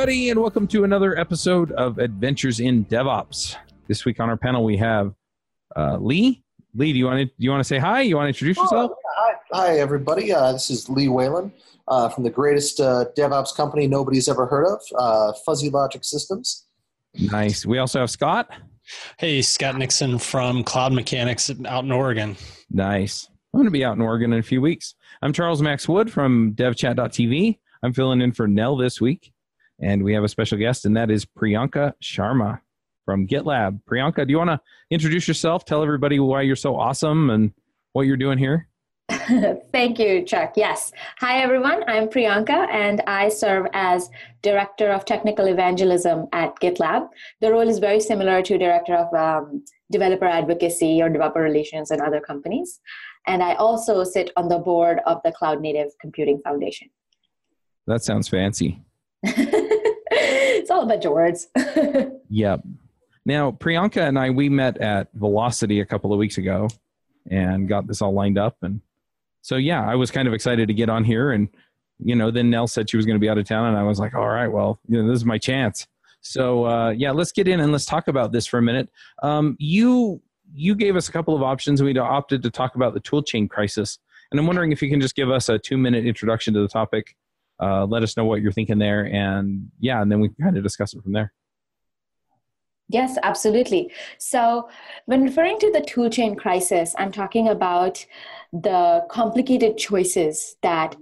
everybody, and welcome to another episode of Adventures in DevOps. This week on our panel, we have uh, Lee. Lee, do you want to do you want to say hi? You want to introduce yourself? Oh, hi, hi, everybody. Uh, this is Lee Whalen uh, from the greatest uh, DevOps company nobody's ever heard of, uh, Fuzzy Logic Systems. Nice. We also have Scott. Hey, Scott Nixon from Cloud Mechanics out in Oregon. Nice. I'm going to be out in Oregon in a few weeks. I'm Charles Max Wood from DevChat.tv. I'm filling in for Nell this week, and we have a special guest, and that is Priyanka Sharma from GitLab. Priyanka, do you want to introduce yourself? Tell everybody why you're so awesome and what you're doing here. Thank you, Chuck. Yes. Hi, everyone. I'm Priyanka, and I serve as Director of Technical Evangelism at GitLab. The role is very similar to Director of um, Developer Advocacy or Developer Relations in other companies. And I also sit on the board of the Cloud Native Computing Foundation. That sounds fancy. it's all a bunch of words. yep. Now, Priyanka and I, we met at Velocity a couple of weeks ago and got this all lined up. And so, yeah, I was kind of excited to get on here. And, you know, then Nell said she was going to be out of town. And I was like, all right, well, you know, this is my chance. So, uh, yeah, let's get in and let's talk about this for a minute. Um, you you gave us a couple of options. We opted to talk about the toolchain crisis. And I'm wondering if you can just give us a two minute introduction to the topic. Uh, let us know what you're thinking there. And yeah, and then we can kind of discuss it from there. Yes, absolutely. So, when referring to the toolchain crisis, I'm talking about the complicated choices that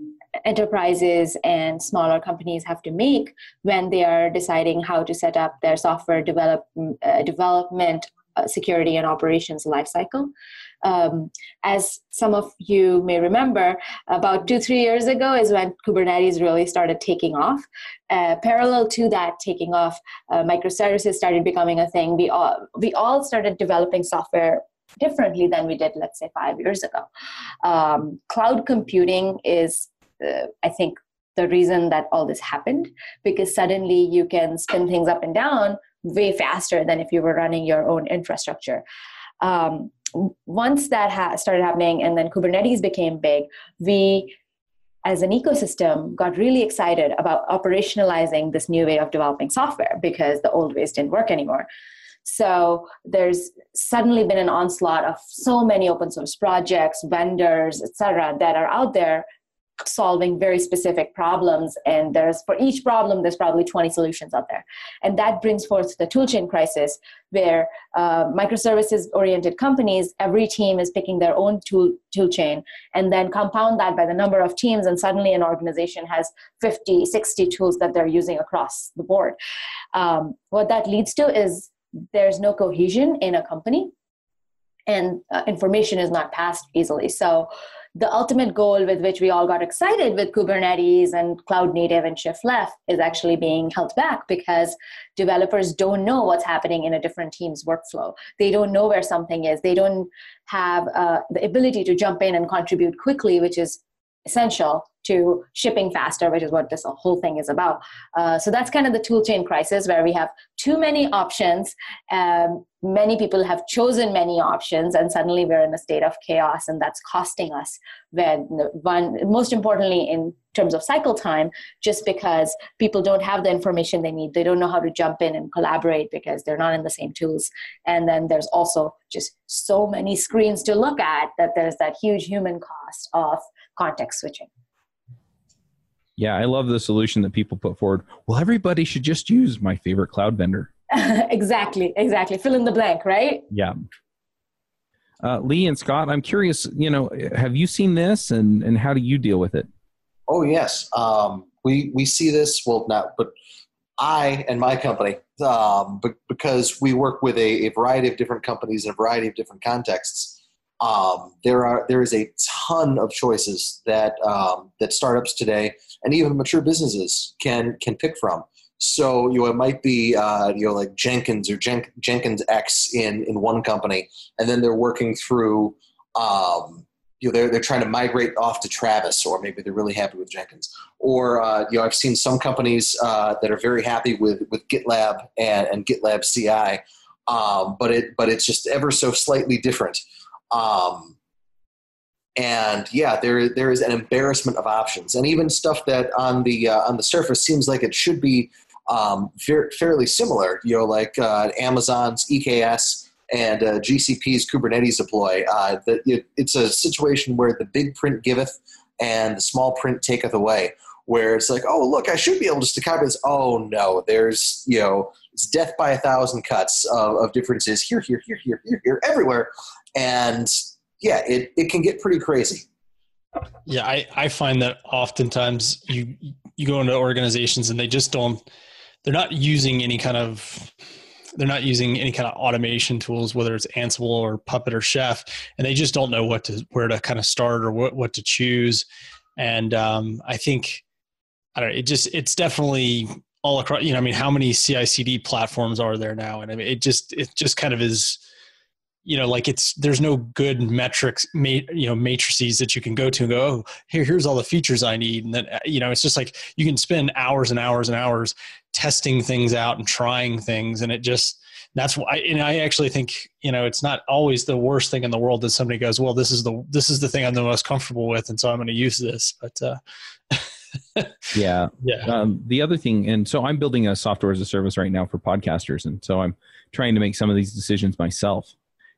enterprises and smaller companies have to make when they are deciding how to set up their software develop, uh, development uh, security and operations lifecycle. Um, as some of you may remember, about two, three years ago is when Kubernetes really started taking off. Uh, parallel to that taking off, uh, microservices started becoming a thing. We all, we all started developing software differently than we did, let's say, five years ago. Um, cloud computing is, uh, I think, the reason that all this happened because suddenly you can spin things up and down way faster than if you were running your own infrastructure. Um, once that ha- started happening and then Kubernetes became big, we as an ecosystem got really excited about operationalizing this new way of developing software because the old ways didn't work anymore. So there's suddenly been an onslaught of so many open source projects, vendors, etc., that are out there solving very specific problems and there's for each problem there's probably 20 solutions out there. And that brings forth the toolchain crisis where uh, microservices oriented companies every team is picking their own tool toolchain and then compound that by the number of teams and suddenly an organization has 50 60 tools that they're using across the board. Um, what that leads to is there's no cohesion in a company and uh, information is not passed easily. So the ultimate goal with which we all got excited with Kubernetes and cloud native and shift left is actually being held back because developers don't know what's happening in a different team's workflow. They don't know where something is. They don't have uh, the ability to jump in and contribute quickly, which is essential to shipping faster, which is what this whole thing is about. Uh, so that's kind of the toolchain crisis where we have too many options. Um, many people have chosen many options, and suddenly we're in a state of chaos, and that's costing us. When one, most importantly, in terms of cycle time, just because people don't have the information they need, they don't know how to jump in and collaborate because they're not in the same tools. And then there's also just so many screens to look at that there's that huge human cost of context switching. Yeah, I love the solution that people put forward. Well, everybody should just use my favorite cloud vendor. exactly, exactly. Fill in the blank, right? Yeah. Uh, Lee and Scott, I'm curious. You know, have you seen this, and and how do you deal with it? Oh yes, um, we we see this. Well, not, but I and my company, um, but because we work with a, a variety of different companies in a variety of different contexts um, there are there is a ton of choices that um, that startups today and even mature businesses can can pick from. So you know it might be uh, you know like Jenkins or Jen- Jenkins X in in one company, and then they're working through um, you know they're they're trying to migrate off to Travis, or maybe they're really happy with Jenkins. Or uh, you know I've seen some companies uh, that are very happy with with GitLab and, and GitLab CI, um, but it but it's just ever so slightly different. Um, and yeah, there there is an embarrassment of options, and even stuff that on the uh, on the surface seems like it should be um, fair, fairly similar. You know, like uh, Amazon's EKS and uh, GCP's Kubernetes deploy. Uh, the, it, it's a situation where the big print giveth and the small print taketh away. Where it's like, oh look, I should be able just to copy this. Oh no, there's you know, it's death by a thousand cuts of, of differences here, here, here, here, here, here, everywhere, and yeah, it, it can get pretty crazy. Yeah, I, I find that oftentimes you you go into organizations and they just don't they're not using any kind of they're not using any kind of automation tools, whether it's Ansible or Puppet or Chef, and they just don't know what to where to kind of start or what what to choose. And um, I think I don't know, it just it's definitely all across. You know, I mean, how many CI/CD platforms are there now? And I mean, it just it just kind of is you know like it's there's no good metrics ma- you know matrices that you can go to and go oh here here's all the features i need. And then uh, you know it's just like you can spend hours and hours and hours testing things out and trying things and it just that's why and i actually think you know it's not always the worst thing in the world that somebody goes well this is the this is the thing i'm the most comfortable with and so i'm going to use this but uh yeah. Yeah. Um, the other thing and so i'm building a software as a service right now for podcasters and so i'm trying to make some of these decisions myself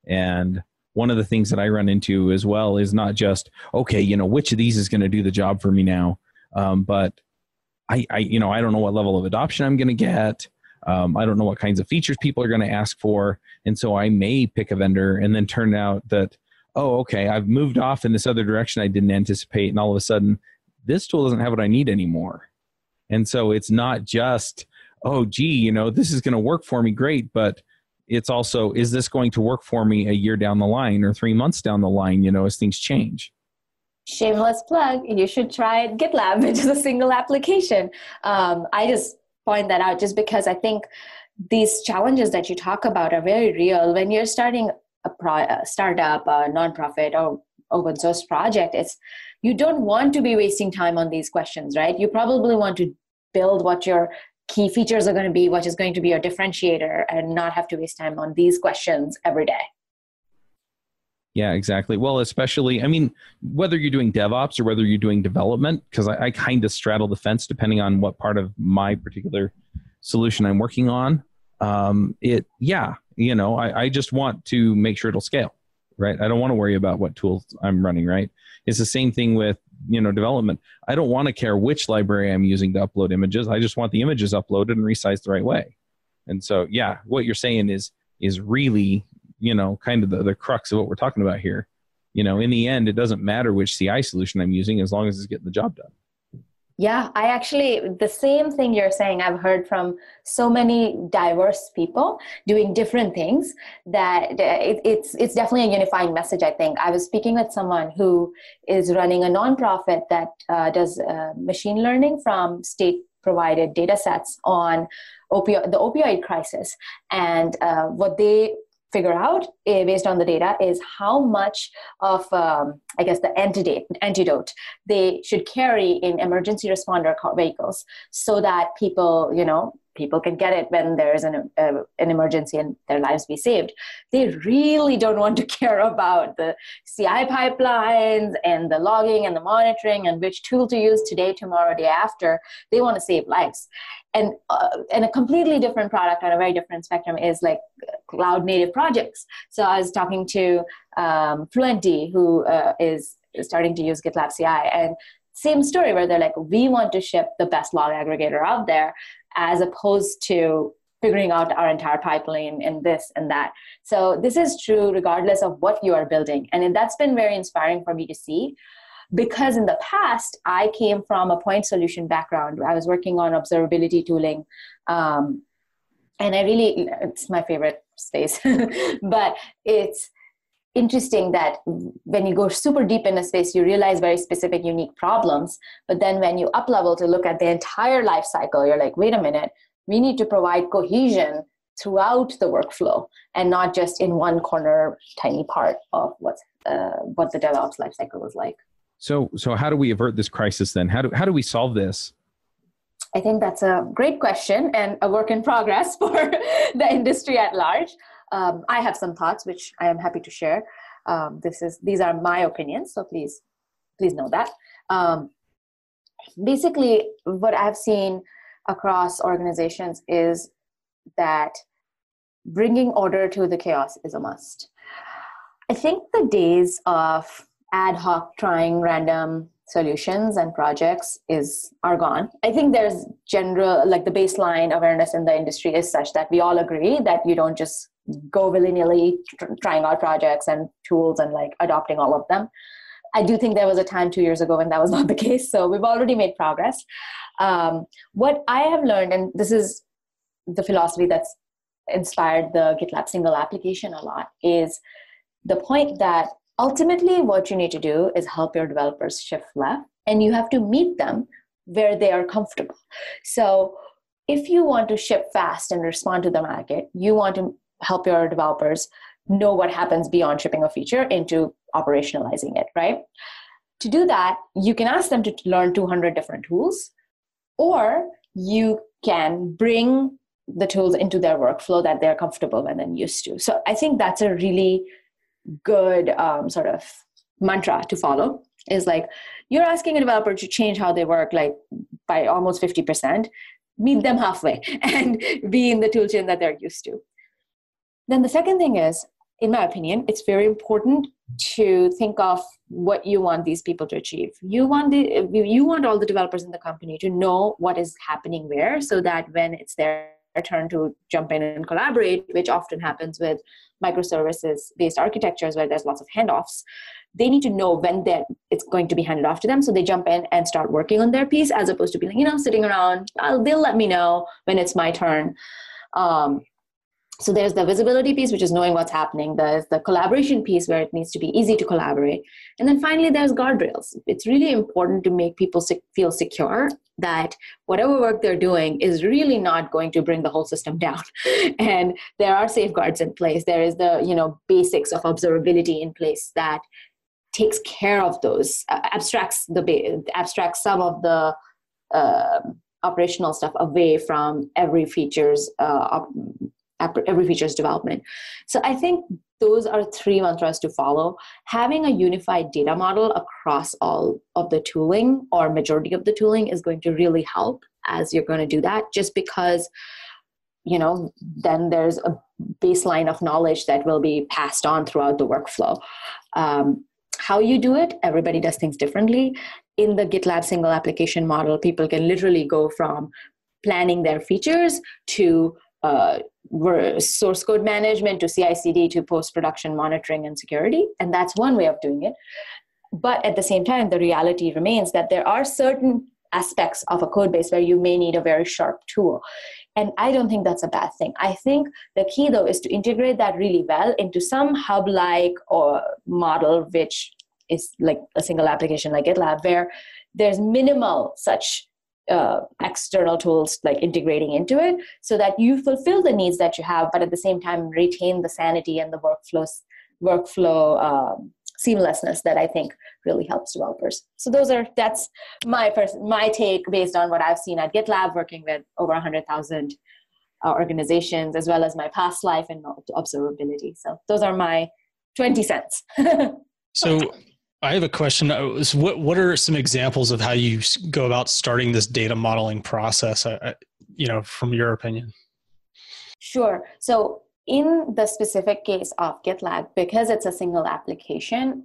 and one of the things that I run into as well is not just okay, you know, which of these is going to do the job for me now, um, but I, I, you know, I don't know what level of adoption I'm going to get. Um, I don't know what kinds of features people are going to ask for, and so I may pick a vendor and then turn out that oh, okay, I've moved off in this other direction I didn't anticipate, and all of a sudden this tool doesn't have what I need anymore. And so it's not just oh, gee, you know, this is going to work for me great, but it's also is this going to work for me a year down the line or three months down the line you know as things change? Shameless plug you should try gitlab which is a single application. Um, i just point that out just because i think these challenges that you talk about are very real. When you're starting a, pro- a startup a nonprofit or open source project it's you don't want to be wasting time on these questions right? You probably want to build what your key features are going to be, what is going to be your differentiator, and not have to waste time on these questions every day. Yeah, exactly. Well, especially, I mean, whether you're doing DevOps or whether you're doing development, because I, I kind of straddle the fence depending on what part of my particular solution I'm working on. Um, it, yeah, you know, I, I just want to make sure it'll scale, right? I don't want to worry about what tools I'm running, right? It's the same thing with you know development. I don't want to care which library i'm using to upload images. I just want the images uploaded and resized the right way. And so yeah what you're saying is is really you know kind of the, the crux of what we're talking about here. You know in the end it doesn't matter which ci solution i'm using as long as it's getting the job done yeah, I actually, the same thing you're saying, I've heard from so many diverse people doing different things that it, it's, it's definitely a unifying message, I think. I was speaking with someone who is running a nonprofit that uh, does uh, machine learning from state provided data sets on opio- the opioid crisis. And uh, what they figure out uh, based on the data is how much of um, i guess the antidote, antidote they should carry in emergency responder vehicles so that people you know people can get it when there is an, uh, an emergency and their lives be saved. They really don't want to care about the CI pipelines and the logging and the monitoring and which tool to use today, tomorrow, day after. They want to save lives. And, uh, and a completely different product on a very different spectrum is like cloud native projects. So I was talking to um, Fluentd, who uh, is starting to use GitLab CI, and same story where they're like, we want to ship the best log aggregator out there, as opposed to figuring out our entire pipeline and this and that. So this is true regardless of what you are building. And that's been very inspiring for me to see because in the past I came from a point solution background. I was working on observability tooling. Um, and I really, it's my favorite space, but it's, interesting that when you go super deep in a space you realize very specific unique problems. But then when you up level to look at the entire life cycle you're like wait a minute we need to provide cohesion throughout the workflow and not just in one corner tiny part of what's uh, what the devops life cycle is like. So so how do we avert this crisis then? How do how do we solve this? I think that's a great question and a work in progress for the industry at large um, I have some thoughts which I am happy to share. Um, this is these are my opinions, so please please know that. Um, basically, what I've seen across organizations is that bringing order to the chaos is a must. I think the days of ad hoc trying random solutions and projects is are gone i think there's general like the baseline awareness in the industry is such that we all agree that you don't just go willy-nilly trying out projects and tools and like adopting all of them. I do think there was a time two years ago when that was not the case so we've already made progress. Um, what i have learned and this is the philosophy that's inspired the gitlab single application a lot is the point that ultimately what you need to do is help your developers shift left and you have to meet them where they are comfortable. So if you want to ship fast and respond to the market you want to help your developers know what happens beyond shipping a feature into operationalizing it right? To do that you can ask them to learn 200 different tools or you can bring the tools into their workflow that they're comfortable and used to. So i think that's a really good um, sort of mantra to follow is like you're asking a developer to change how they work like by almost 50% meet them halfway and be in the toolchain that they're used to then the second thing is in my opinion it's very important to think of what you want these people to achieve. You want the you want all the developers in the company to know what is happening where so that when it's their turn to jump in and collaborate which often happens with microservices based architectures where there's lots of handoffs they need to know when that it's going to be handed off to them. So they jump in and start working on their piece as opposed to being you know sitting around they'll let me know when it's my turn. Um, so there's the visibility piece which is knowing what's happening. There's the collaboration piece where it needs to be easy to collaborate. And then finally there's guardrails. It's really important to make people feel secure that whatever work they're doing is really not going to bring the whole system down. And there are safeguards in place. There is the you know basics of observability in place that takes care of those uh, abstracts the abstracts some of the uh, operational stuff away from every features uh, op- every features development. So i think those are three mantras to follow. Having a unified data model across all of the tooling or majority of the tooling is going to really help as you're going to do that just because you know then there's a baseline of knowledge that will be passed on throughout the workflow. Um, how you do it everybody does things differently. In the gitlab single application model people can literally go from planning their features to uh, source code management to CI/CD to post-production monitoring and security, and that's one way of doing it. But at the same time, the reality remains that there are certain aspects of a code base where you may need a very sharp tool. And I don't think that's a bad thing. I think the key though is to integrate that really well into some hub like or model, which is like a single application like GitLab, where there's minimal such uh, external tools like integrating into it so that you fulfill the needs that you have but at the same time retain the sanity and the workflows workflow um, seamlessness that i think really helps developers. So those are that's my person my take based on what i've seen at gitlab working with over 100000 uh, organizations as well as my past life and observability. So those are my 20 cents. So I have a question. Uh, what what are some examples of how you go about starting this data modeling process? Uh, uh, you know, from your opinion. Sure. So in the specific case of GitLab, because it's a single application,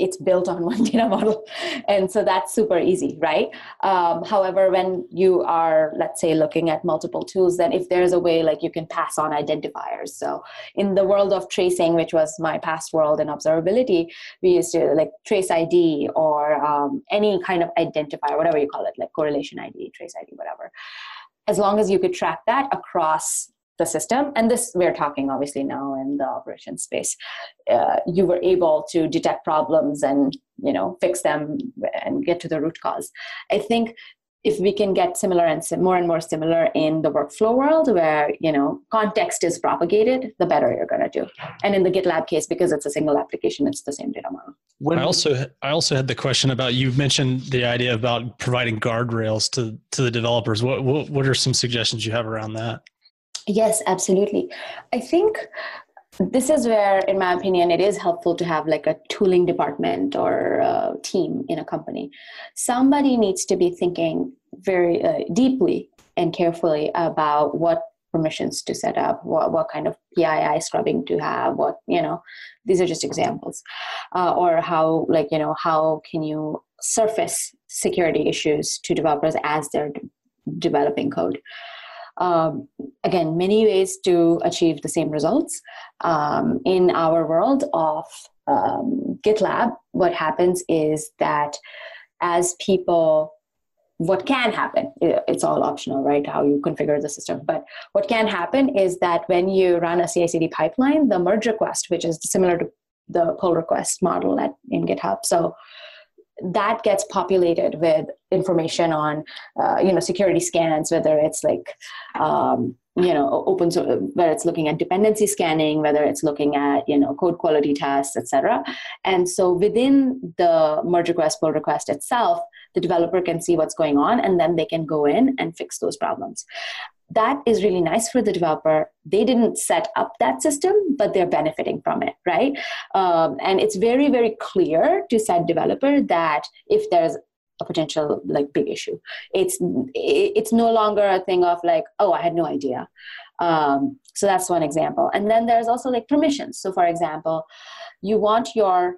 it's built on one data model. And so that's super easy right? Um, however when you are let's say looking at multiple tools then if there's a way like you can pass on identifiers. So in the world of tracing which was my past world in observability we used to like trace id or um, any kind of identifier whatever you call it like correlation id trace id whatever. As long as you could track that across the system. And this we're talking obviously now in the operation space. Uh, you were able to detect problems and you know fix them and get to the root cause. I think if we can get similar and sim- more and more similar in the workflow world where you know context is propagated the better you're going to do. And in the gitlab case because it's a single application it's the same data model. When i also i also had the question about you mentioned the idea about providing guardrails to to the developers. What what, what are some suggestions you have around that Yes, absolutely. I think this is where, in my opinion, it is helpful to have like a tooling department or a team in a company. Somebody needs to be thinking very uh, deeply and carefully about what permissions to set up, what, what kind of PII scrubbing to have, what, you know, these are just examples. Uh, or how, like, you know, how can you surface security issues to developers as they're developing code. Um, again, many ways to achieve the same results. Um, in our world of um, GitLab, what happens is that as people what can happen it's all optional right how you configure the system but what can happen is that when you run a ci/cd pipeline the merge request which is similar to the pull request model at in github so that gets populated with information on uh, you know security scans whether it's like um, you know open whether it's looking at dependency scanning whether it's looking at you know code quality tests etc and so within the merge request pull request itself the developer can see what's going on and then they can go in and fix those problems that is really nice for the developer. They didn't set up that system but they're benefiting from it right? Um, and it's very very clear to said developer that if there's a potential like big issue it's it's no longer a thing of like oh i had no idea. Um, so that's one example. And then there's also like permissions. So for example you want your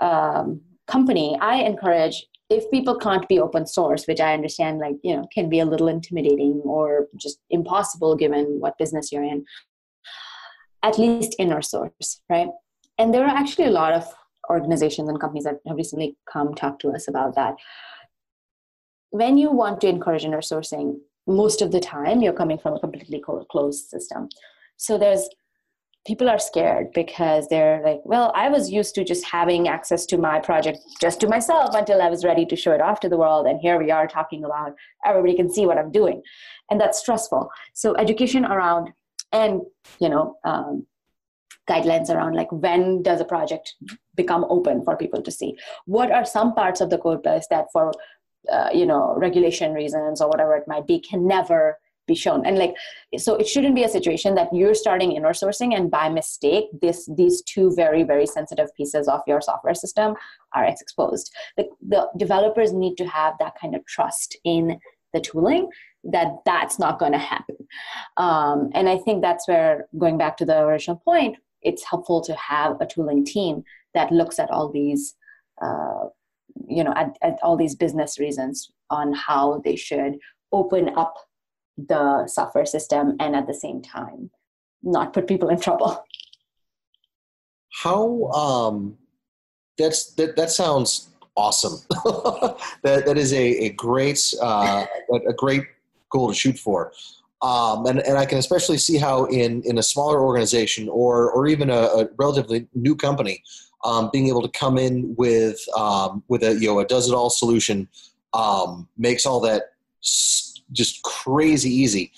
um, company i encourage if people can't be open source which i understand like you know can be a little intimidating or just impossible given what business you're in at least inner source right? And there are actually a lot of organizations and companies that have recently come talk to us about that. When you want to encourage inner sourcing most of the time you're coming from a completely closed system. So there's people are scared because they're like, well, I was used to just having access to my project just to myself until I was ready to show it off to the world. And here we are talking about everybody can see what I'm doing. And that's stressful. So, education around and, you know, um, guidelines around like when does a project become open for people to see? What are some parts of the code base that for, uh, you know, regulation reasons or whatever it might be can never be shown. And like so it shouldn't be a situation that you're starting inner sourcing and by mistake this these two very very sensitive pieces of your software system are exposed. The, the developers need to have that kind of trust in the tooling that that's not going to happen. Um, and i think that's where going back to the original point it's helpful to have a tooling team that looks at all these uh, you know at, at all these business reasons on how they should open up the software system and at the same time not put people in trouble. How um that's that, that sounds awesome. That that is a, a great uh, a great goal to shoot for. Um, and, and I can especially see how in, in a smaller organization or, or even a, a relatively new company, um, being able to come in with um, with a you know a does it all solution um, makes all that just crazy easy.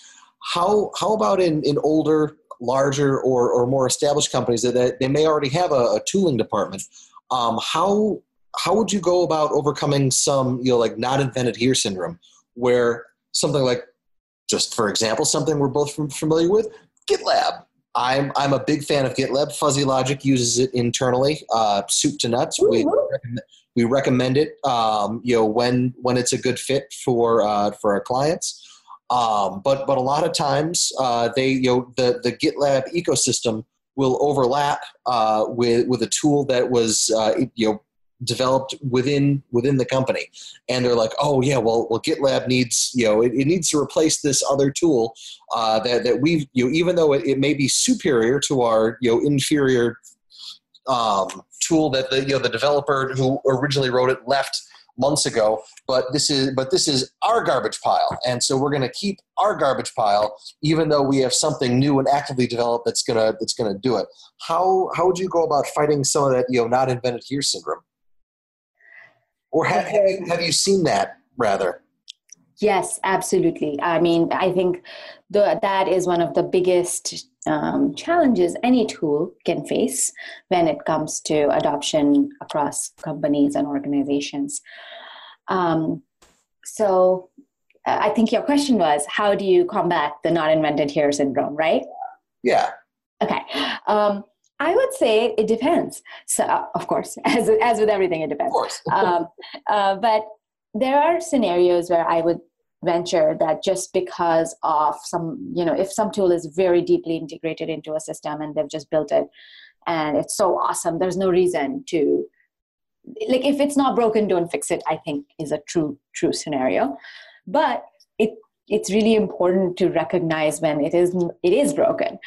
How how about in in older, larger, or or more established companies that, they may already have a, a tooling department? Um, how how would you go about overcoming some you know like not invented here syndrome, where something like just for example something we're both familiar with GitLab. I'm I'm a big fan of GitLab. Fuzzy Logic uses it internally, uh, soup to nuts. We recommend, we recommend it, um, you know, when when it's a good fit for uh, for our clients. Um, but but a lot of times uh, they you know the the GitLab ecosystem will overlap uh, with with a tool that was uh, you know developed within within the company. And they're like oh yeah well well gitlab needs you know it, it needs to replace this other tool uh, that, that we've you know even though it, it may be superior to our you know inferior um, tool that the you know the developer who originally wrote it left months ago but this is but this is our garbage pile. And so we're going to keep our garbage pile even though we have something new and actively developed that's going to that's going to do it. How how would you go about fighting some of that you know not invented here syndrome or have, have, you, seen that rather yes absolutely i mean i think the, that is one of the biggest um, challenges any tool can face when it comes to adoption across companies and organizations. Um, so, I think your question was how do you combat the not invented here syndrome, right? Yeah. Okay. Um, I would say it depends. So, uh, of course, as, as with everything, it depends. Of course. um, uh, but there are scenarios where I would venture that just because of some you know if some tool is very deeply integrated into a system and they've just built it and it's so awesome there's no reason to like if it's not broken don't fix it i think is a true true scenario but it it's really important to recognize when it is it is broken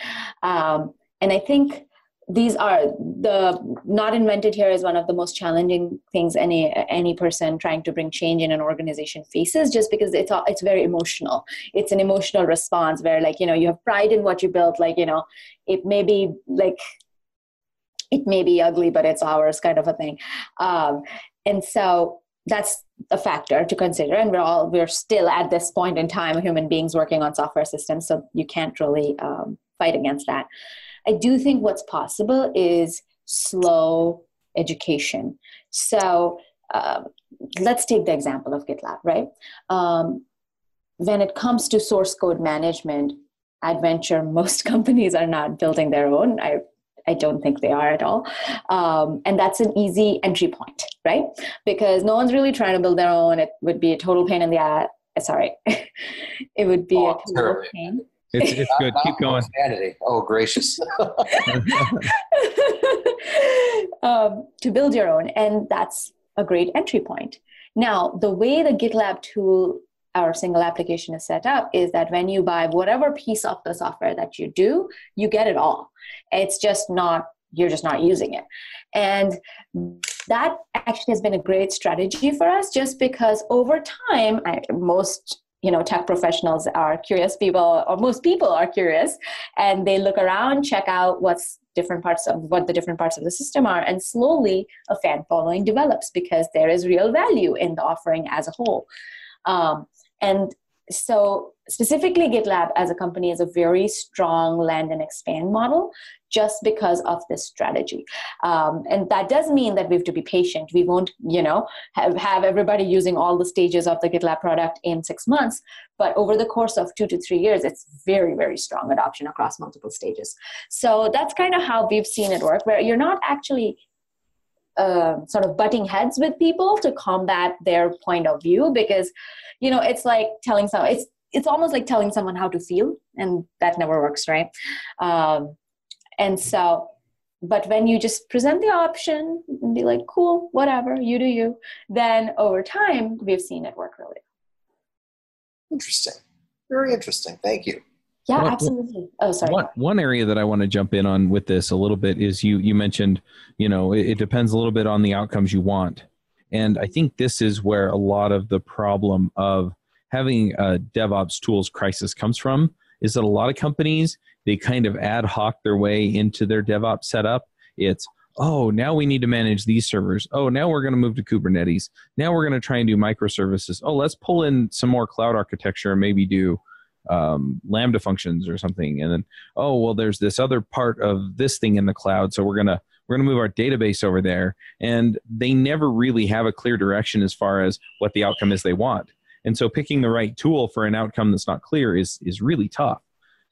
um, and i think these are the not invented here is one of the most challenging things any any person trying to bring change in an organization faces just because it's it's very emotional. It's an emotional response where like you know you have pride in what you built like you know it may be like it may be ugly but it's ours kind of a thing. Um, and so that's a factor to consider and we're all we're still at this point in time human beings working on software systems so you can't really um, fight against that I do think what's possible is slow education. So um, let's take the example of GitLab, right? Um, when it comes to source code management, adventure, most companies are not building their own. I I don't think they are at all. Um, and that's an easy entry point, right? Because no one's really trying to build their own. It would be a total pain in the ass. Sorry. it would be oh, a total pain. It's, it's good. Keep going. Vanity. Oh, gracious. um, to build your own. And that's a great entry point. Now, the way the GitLab tool, our single application is set up, is that when you buy whatever piece of the software that you do, you get it all. It's just not, you're just not using it. And that actually has been a great strategy for us just because over time, I, most you know tech professionals are curious people or most people are curious and they look around check out what's different parts of what the different parts of the system are and slowly a fan following develops because there is real value in the offering as a whole. Um, and so specifically gitlab as a company is a very strong land and expand model just because of this strategy. Um, and that does mean that we have to be patient. We won't you know have, have everybody using all the stages of the gitlab product in six months. But over the course of two to three years it's very very strong adoption across multiple stages. So that's kind of how we've seen it work where you're not actually uh, sort of butting heads with people to combat their point of view because you know it's like telling someone it's it's almost like telling someone how to feel and that never works right? Um, and so but when you just present the option and be like cool whatever you do you then over time we've seen it work really interesting. Very interesting. Thank you yeah one, absolutely oh sorry one, one area that i want to jump in on with this a little bit is you you mentioned you know it, it depends a little bit on the outcomes you want and i think this is where a lot of the problem of having a devops tools crisis comes from is that a lot of companies they kind of ad hoc their way into their DevOps setup. It's, oh, now we need to manage these servers. Oh, now we're going to move to Kubernetes. Now we're going to try and do microservices. Oh, let's pull in some more cloud architecture and maybe do um, Lambda functions or something. And then, oh, well, there's this other part of this thing in the cloud. So we're to we're going to move our database over there and they never really have a clear direction as far as what the outcome is they want and so picking the right tool for an outcome that's not clear is is really tough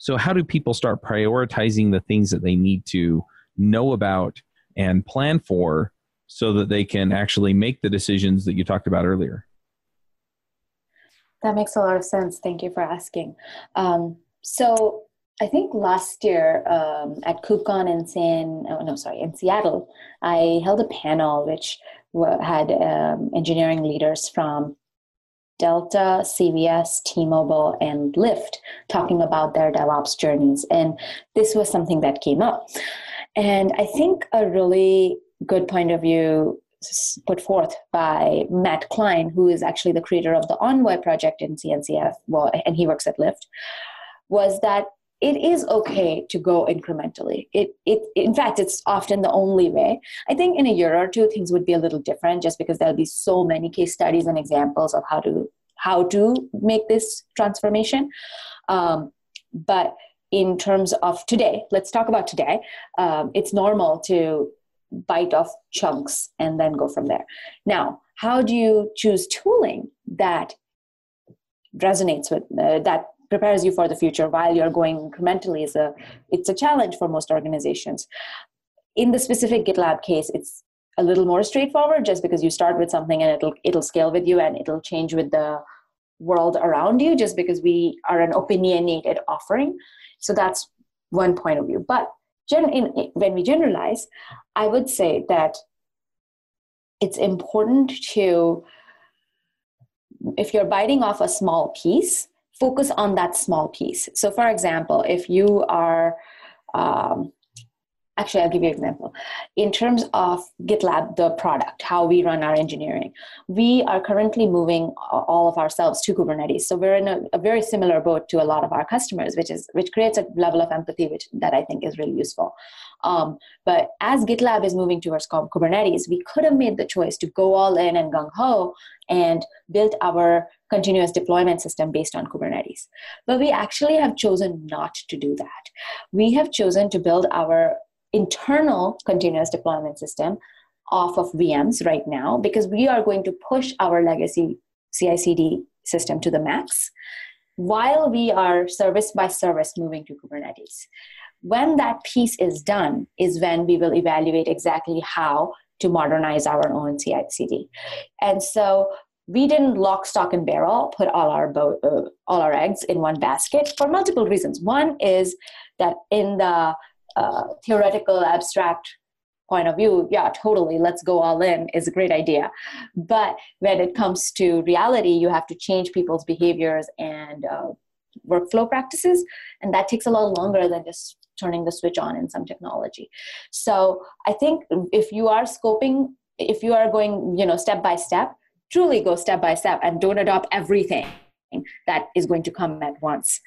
so, how do people start prioritizing the things that they need to know about and plan for so that they can actually make the decisions that you talked about earlier? That makes a lot of sense. Thank you for asking. Um, so, I think last year um, at KubeCon in San, oh, no, sorry, in Seattle, I held a panel which had um, engineering leaders from Delta, CVS, T Mobile, and Lyft talking about their DevOps journeys. And this was something that came up. And I think a really good point of view put forth by Matt Klein, who is actually the creator of the Envoy project in CNCF, well, and he works at Lyft, was that it is okay to go incrementally. It, it, in fact, it's often the only way. I think in a year or two, things would be a little different just because there'll be so many case studies and examples of how to how to make this transformation. Um, but in terms of today, let's talk about today. Um, it's normal to bite off chunks and then go from there. Now, how do you choose tooling that resonates with uh, that prepares you for the future while you're going incrementally is a it's a challenge for most organizations in the specific gitlab case it's a little more straightforward just because you start with something and it'll it'll scale with you and it'll change with the world around you just because we are an opinionated offering. So that's one point of view. But gen- in, when we generalize, I would say that it's important to, if you're biting off a small piece, focus on that small piece. So, for example, if you are um, actually i'll give you an example. In terms of gitlab the product how we run our engineering we are currently moving all of ourselves to kubernetes. So we're in a, a, very similar boat to a lot of our customers which is which creates a level of empathy which that i think is really useful. Um, but as gitlab is moving towards kubernetes we could have made the choice to go all in and gung-ho and build our continuous deployment system based on kubernetes. But we actually have chosen not to do that. We have chosen to build our internal continuous deployment system off of VMs right now because we are going to push our legacy CI CD system to the max while we are service by service moving to Kubernetes. When that piece is done, is when we will evaluate exactly how to modernize our own CI CD. And so we didn't lock, stock, and barrel put all our bo- uh, all our eggs in one basket for multiple reasons. One is that in the uh, theoretical, abstract point of view, yeah, totally, let's go all in is a great idea. But when it comes to reality, you have to change people's behaviors and uh, workflow practices, and that takes a lot longer than just turning the switch on in some technology. So I think if you are scoping, if you are going, you know, step by step, truly go step by step and don't adopt everything that is going to come at once.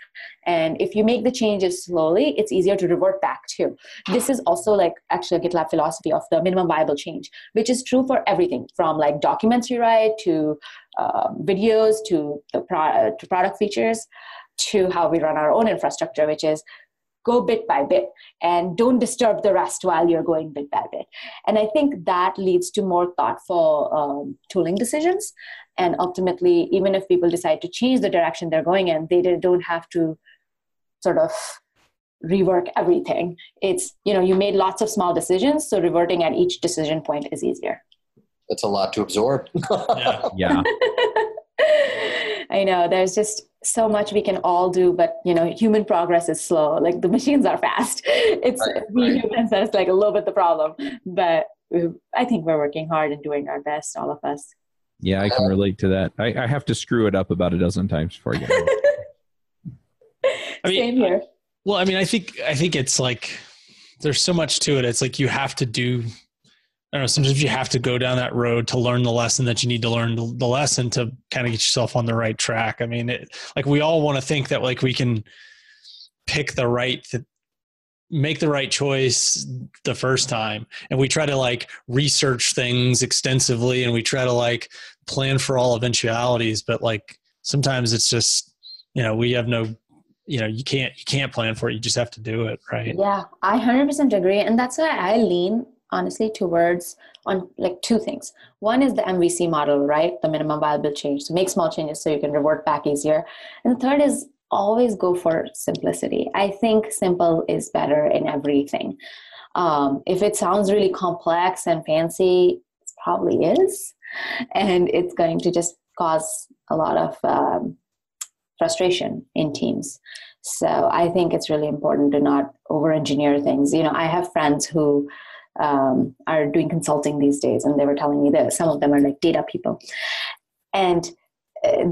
And if you make the changes slowly, it's easier to revert back to. This is also like actually a GitLab philosophy of the minimum viable change, which is true for everything from like documents you write to uh, videos to the pro- to product features to how we run our own infrastructure, which is go bit by bit and don't disturb the rest while you're going bit by bit. And I think that leads to more thoughtful um, tooling decisions and ultimately even if people decide to change the direction they're going in they don't have to sort of rework everything. It's you know you made lots of small decisions so reverting at each decision point is easier. That's a lot to absorb. Yeah, yeah. i know there's just so much we can all do but you know human progress is slow. Like the machines are fast. It's right, we right. humans that's like a little bit the problem. But i think we're working hard and doing our best all of us yeah, I can relate to that. I, I have to screw it up about a dozen times before I get I mean, Same here. Well, I mean, I think I think it's like there's so much to it. It's like you have to do. I don't know. Sometimes you have to go down that road to learn the lesson that you need to learn the, the lesson to kind of get yourself on the right track. I mean, it, like we all want to think that like we can pick the right make the right choice the first time. And we try to like research things extensively and we try to like plan for all eventualities. But like sometimes it's just you know we have no you know you can't you can't plan for it. You just have to do it right? Yeah i 100% agree. And that's why i lean honestly towards on like two things. One is the mvc model right? The minimum viable change. So make small changes so you can revert back easier. And the third is always go for simplicity. I think simple is better in everything. Um, if it sounds really complex and fancy, it probably is. And it's going to just cause a lot of um, frustration in teams. So I think it's really important to not over engineer things. You know, I have friends who um, are doing consulting these days, and they were telling me that some of them are like data people. And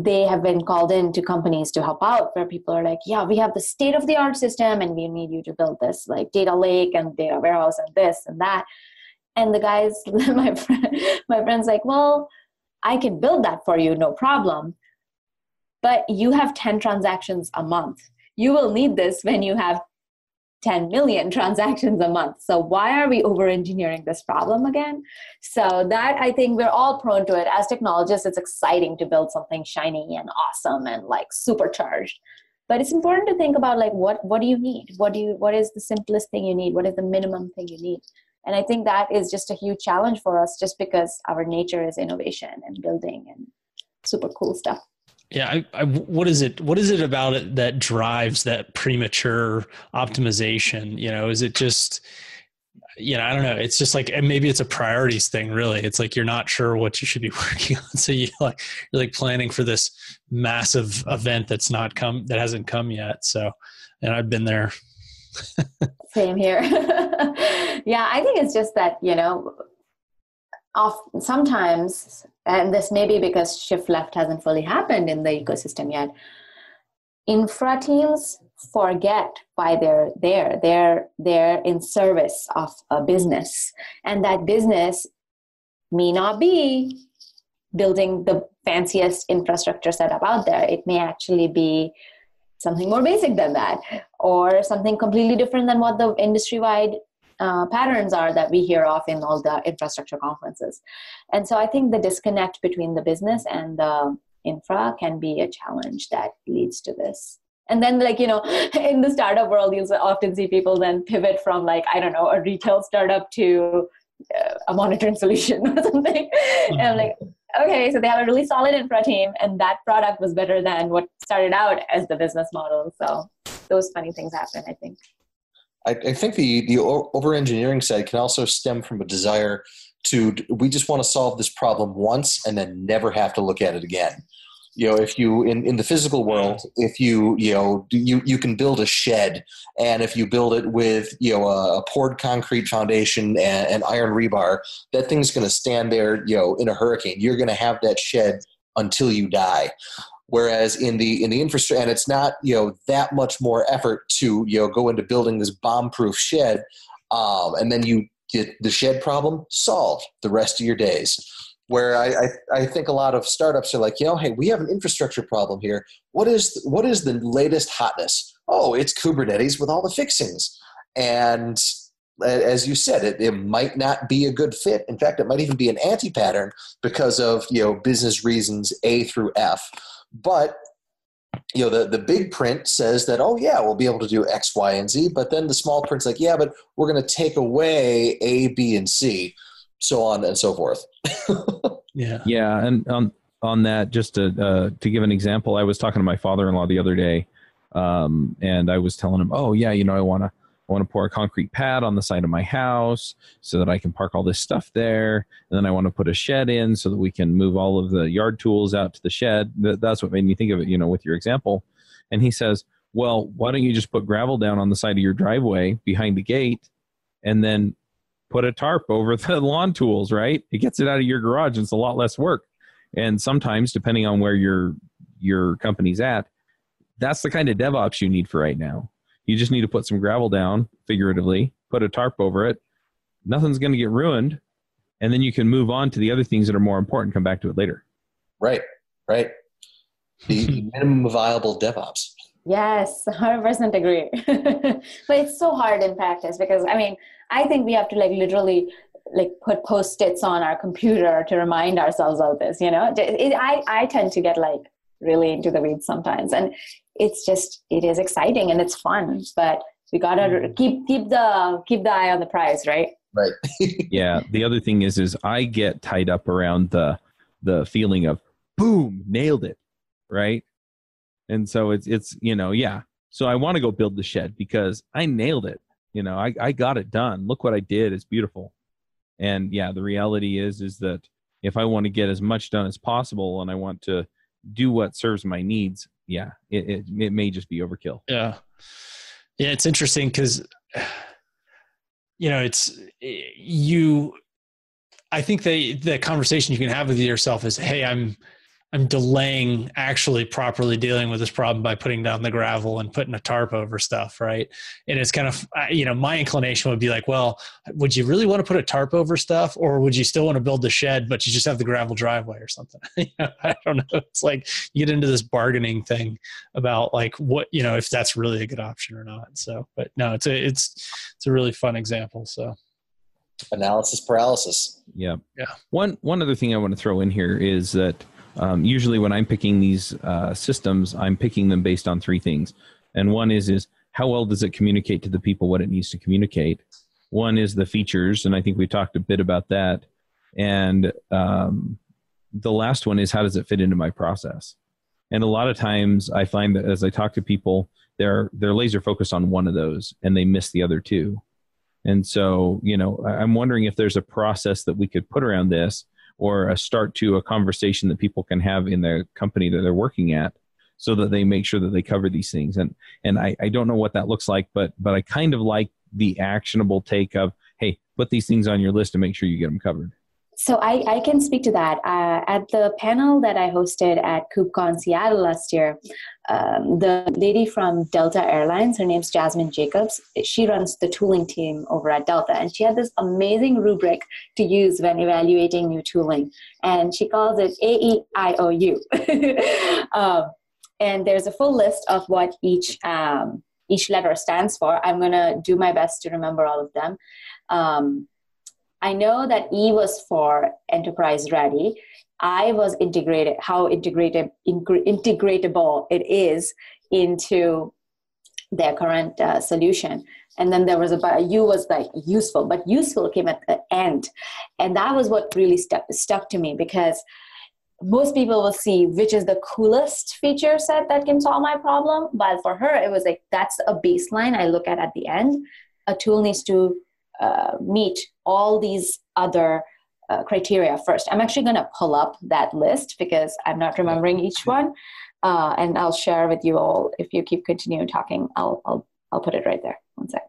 they have been called in to companies to help out where people are like yeah we have the state of the art system and we need you to build this like data lake and data warehouse and this and that. And the guys my friend my friend's like well i can build that for you no problem but you have 10 transactions a month. You will need this when you have 10 million transactions a month. So why are we over engineering this problem again? So that I think we're all prone to it. As technologists, it's exciting to build something shiny and awesome and like supercharged. But it's important to think about like what what do you need? What do you what is the simplest thing you need? What is the minimum thing you need? And I think that is just a huge challenge for us just because our nature is innovation and building and super cool stuff. Yeah, I, I, what is it? What is it about it that drives that premature optimization? You know, is it just? you know, I don't know. It's just like and maybe it's a priorities thing. Really, it's like you're not sure what you should be working on, so you like you're like planning for this massive event that's not come that hasn't come yet. So, and I've been there. Same here. yeah, I think it's just that you know, off sometimes, and this may be because shift left hasn't fully happened in the ecosystem yet. Infra teams forget why they're there. They're there in service of a business, and that business may not be building the fanciest infrastructure setup out there. It may actually be something more basic than that, or something completely different than what the industry wide uh, patterns are that we hear of in all the infrastructure conferences. And so I think the disconnect between the business and the infra can be a challenge that leads to this. And then like you know in the startup world you'll often see people then pivot from like i don't know a retail startup to uh, a monitoring solution or something. And I'm like okay so they have a really solid infra team and that product was better than what started out as the business model. So those funny things happen i think i, I think the the over engineering side can also stem from a desire to we just want to solve this problem once and then never have to look at it again. You know if you in, in the physical world if you you know you you can build a shed and if you build it with you know a, poured concrete foundation and, and iron rebar that thing's going to stand there you know in a hurricane. You're going to have that shed until you die whereas in the in the infrastructure and it's not you know that much more effort to you know go into building this bomb proof shed um, and then you get the shed problem solved the rest of your days where I, I, I, think a lot of startups are like, you know, hey, we have an infrastructure problem here. What is what is the latest hotness? Oh, it's Kubernetes with all the fixings. And as you said, it, it might not be a good fit. In fact, it might even be an anti-pattern because of you know business reasons A through F. But you know the, the big print says that oh yeah we'll be able to do x y and z but then the small print's like yeah but we're going to take away a b and c so on and so forth. yeah. Yeah. And on, on that, just to, uh, to give an example, I was talking to my father-in-law the other day, um, and I was telling him, oh yeah, you know, I want to, I want to pour a concrete pad on the side of my house so that I can park all this stuff there. And then I want to put a shed in so that we can move all of the yard tools out to the shed. That's what made me think of it, you know, with your example. And he says, well, why don't you just put gravel down on the side of your driveway behind the gate and then put a tarp over the lawn tools, right? It gets it out of your garage. It's a lot less work. And sometimes, depending on where your your company's at, that's the kind of DevOps you need for right now. You just need to put some gravel down, figuratively, put a tarp over it. Nothing's going to get ruined, and then you can move on to the other things that are more important. Come back to it later. Right, right. The minimum viable DevOps. Yes, 100% agree. but it's so hard in practice because, I mean, I think we have to like literally like put post-its on our computer to remind ourselves of this, you know? It, I, I tend to get like really into the weeds sometimes. And it's just, it is exciting and it's fun, but we gotta mm-hmm. keep, keep the, keep the eye on the prize, right? Right. yeah. The other thing is, is I get tied up around the, the feeling of boom, nailed it. Right and so it's it's you know yeah so i want to go build the shed because i nailed it you know i, I got it done look what i did it's beautiful and yeah the reality is is that if i want to get as much done as possible and i want to do what serves my needs yeah it, it, it may just be overkill. Yeah. Yeah it's interesting because you know it's you i think the the conversation you can have with yourself is hey i'm I'm delaying actually properly dealing with this problem by putting down the gravel and putting a tarp over stuff, right? And it's kind of, you know, my inclination would be like, well, would you really want to put a tarp over stuff, or would you still want to build the shed, but you just have the gravel driveway or something? I don't know. It's like you get into this bargaining thing about like what you know if that's really a good option or not. So, but no, it's a it's it's a really fun example. So analysis paralysis. Yeah, yeah. One one other thing I want to throw in here is that um, usually, when I'm picking these uh, systems, I'm picking them based on three things. And one is is how well does it communicate to the people what it needs to communicate. One is the features, and I think we talked a bit about that. And um, the last one is how does it fit into my process. And a lot of times, I find that as I talk to people, they're they're laser focused on one of those, and they miss the other two. And so, you know, I'm wondering if there's a process that we could put around this or a start to a conversation that people can have in the company that they're working at so that they make sure that they cover these things. And and I, I don't know what that looks like, but but I kind of like the actionable take of, hey, put these things on your list and make sure you get them covered. So I, I can speak to that. Uh, at the panel that I hosted at KubeCon Seattle last year, um, the lady from Delta Airlines, her name's Jasmine Jacobs, she runs the tooling team over at Delta, and she had this amazing rubric to use when evaluating new tooling, and she calls it AEIOU. um, and there's a full list of what each um, each letter stands for. I'm gonna do my best to remember all of them. Um, I know that E was for enterprise ready. I was integrated, how integrated, integratable it is into their current uh, solution. And then there was a U was like useful, but useful came at the end. And that was what really stuck, stuck to me because most people will see which is the coolest feature set that can solve my problem. But for her, it was like that's a baseline I look at at the end. A tool needs to uh, meet all these other uh, criteria first. I'm actually going to pull up that list because I'm not remembering each one, uh, and I'll share with you all. If you keep continuing talking, I'll I'll I'll put it right there. One sec.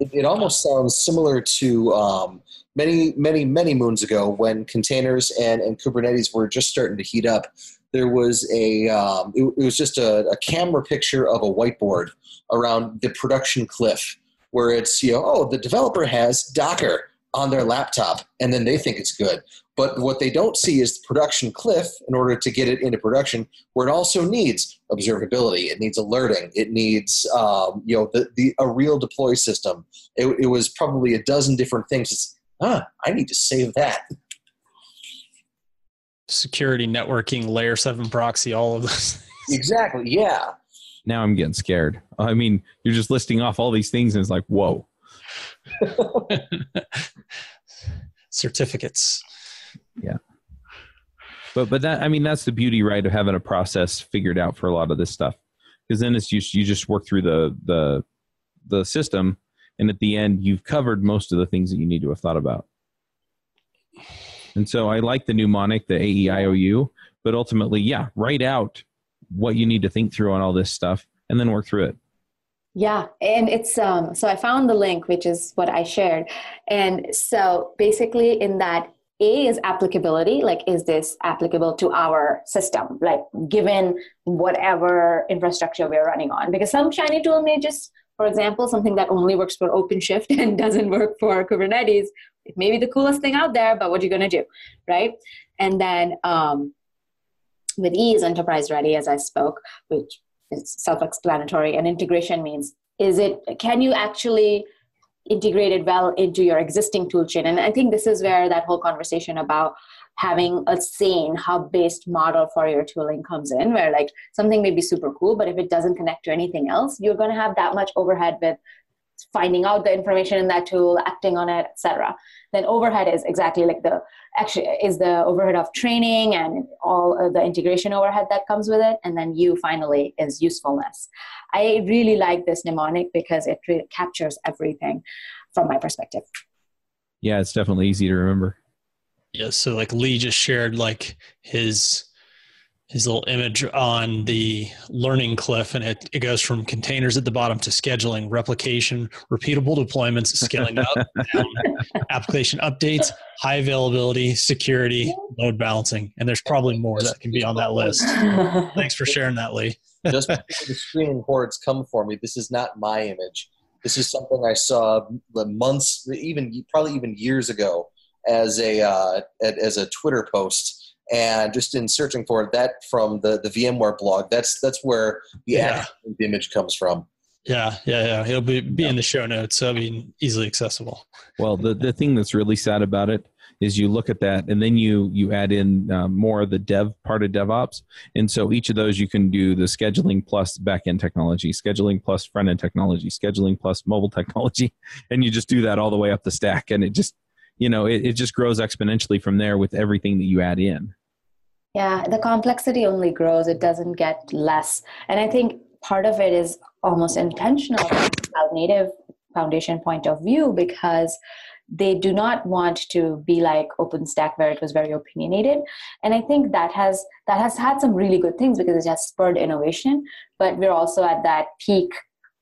It, it almost sounds similar to um, many many many moons ago when containers and and Kubernetes were just starting to heat up. There was a um, it, it was just a, a camera picture of a whiteboard around the production cliff where it's you know oh the developer has Docker on their laptop and then they think it's good. But what they don't see is the production cliff in order to get it into production, where it also needs observability, it needs alerting, it needs um, you know the, the a real deploy system. It, it was probably a dozen different things. It's ah, I need to save that. Security, networking, layer seven proxy, all of those. exactly. Yeah. Now I'm getting scared. I mean, you're just listing off all these things, and it's like, whoa. Certificates. Yeah. But but that I mean that's the beauty, right, of having a process figured out for a lot of this stuff. Because then it's just you just work through the the the system and at the end you've covered most of the things that you need to have thought about. And so I like the mnemonic, the AEIOU, but ultimately, yeah, write out what you need to think through on all this stuff and then work through it. Yeah, and it's um so I found the link which is what I shared. And so basically in that a is applicability, like is this applicable to our system, like given whatever infrastructure we're running on? Because some shiny tool may just, for example, something that only works for OpenShift and doesn't work for Kubernetes, it may be the coolest thing out there, but what are you gonna do, right? And then um, with E is enterprise ready, as I spoke, which is self-explanatory and integration means is it can you actually integrate it well into your existing toolchain? And i think this is where that whole conversation about having a sane hub based model for your tooling comes in where like something may be super cool but if it doesn't connect to anything else you're going to have that much overhead with finding out the information in that tool acting on it etc then overhead is exactly like the actually is the overhead of training and all the integration overhead that comes with it. And then you finally is usefulness. I really like this mnemonic because it really captures everything from my perspective. Yeah it's definitely easy to remember. Yeah so like lee just shared like his his little image on the learning cliff and it, it goes from containers at the bottom to scheduling replication repeatable deployments scaling up down, application updates high availability security load balancing. And there's probably more that can be on that list. Thanks for sharing that lee. Just the screening hordes come for me this is not my image. This is something i saw months even probably even years ago as a uh, as a twitter post and just in searching for that from the the VMware blog, that's that's where the yeah. the image comes from. Yeah, yeah, yeah. It'll be be yeah. in the show notes, so I mean, easily accessible. Well, the the thing that's really sad about it is you look at that and then you you add in um, more of the dev part of DevOps, and so each of those you can do the scheduling plus backend technology, scheduling plus front end technology, scheduling plus mobile technology, and you just do that all the way up the stack, and it just you know it, it just grows exponentially from there with everything that you add in. Yeah, the complexity only grows, it doesn't get less. And I think part of it is almost intentional cloud native Foundation point of view because they do not want to be like OpenStack where it was very opinionated. And I think that has that has had some really good things because it has spurred innovation. But we're also at that peak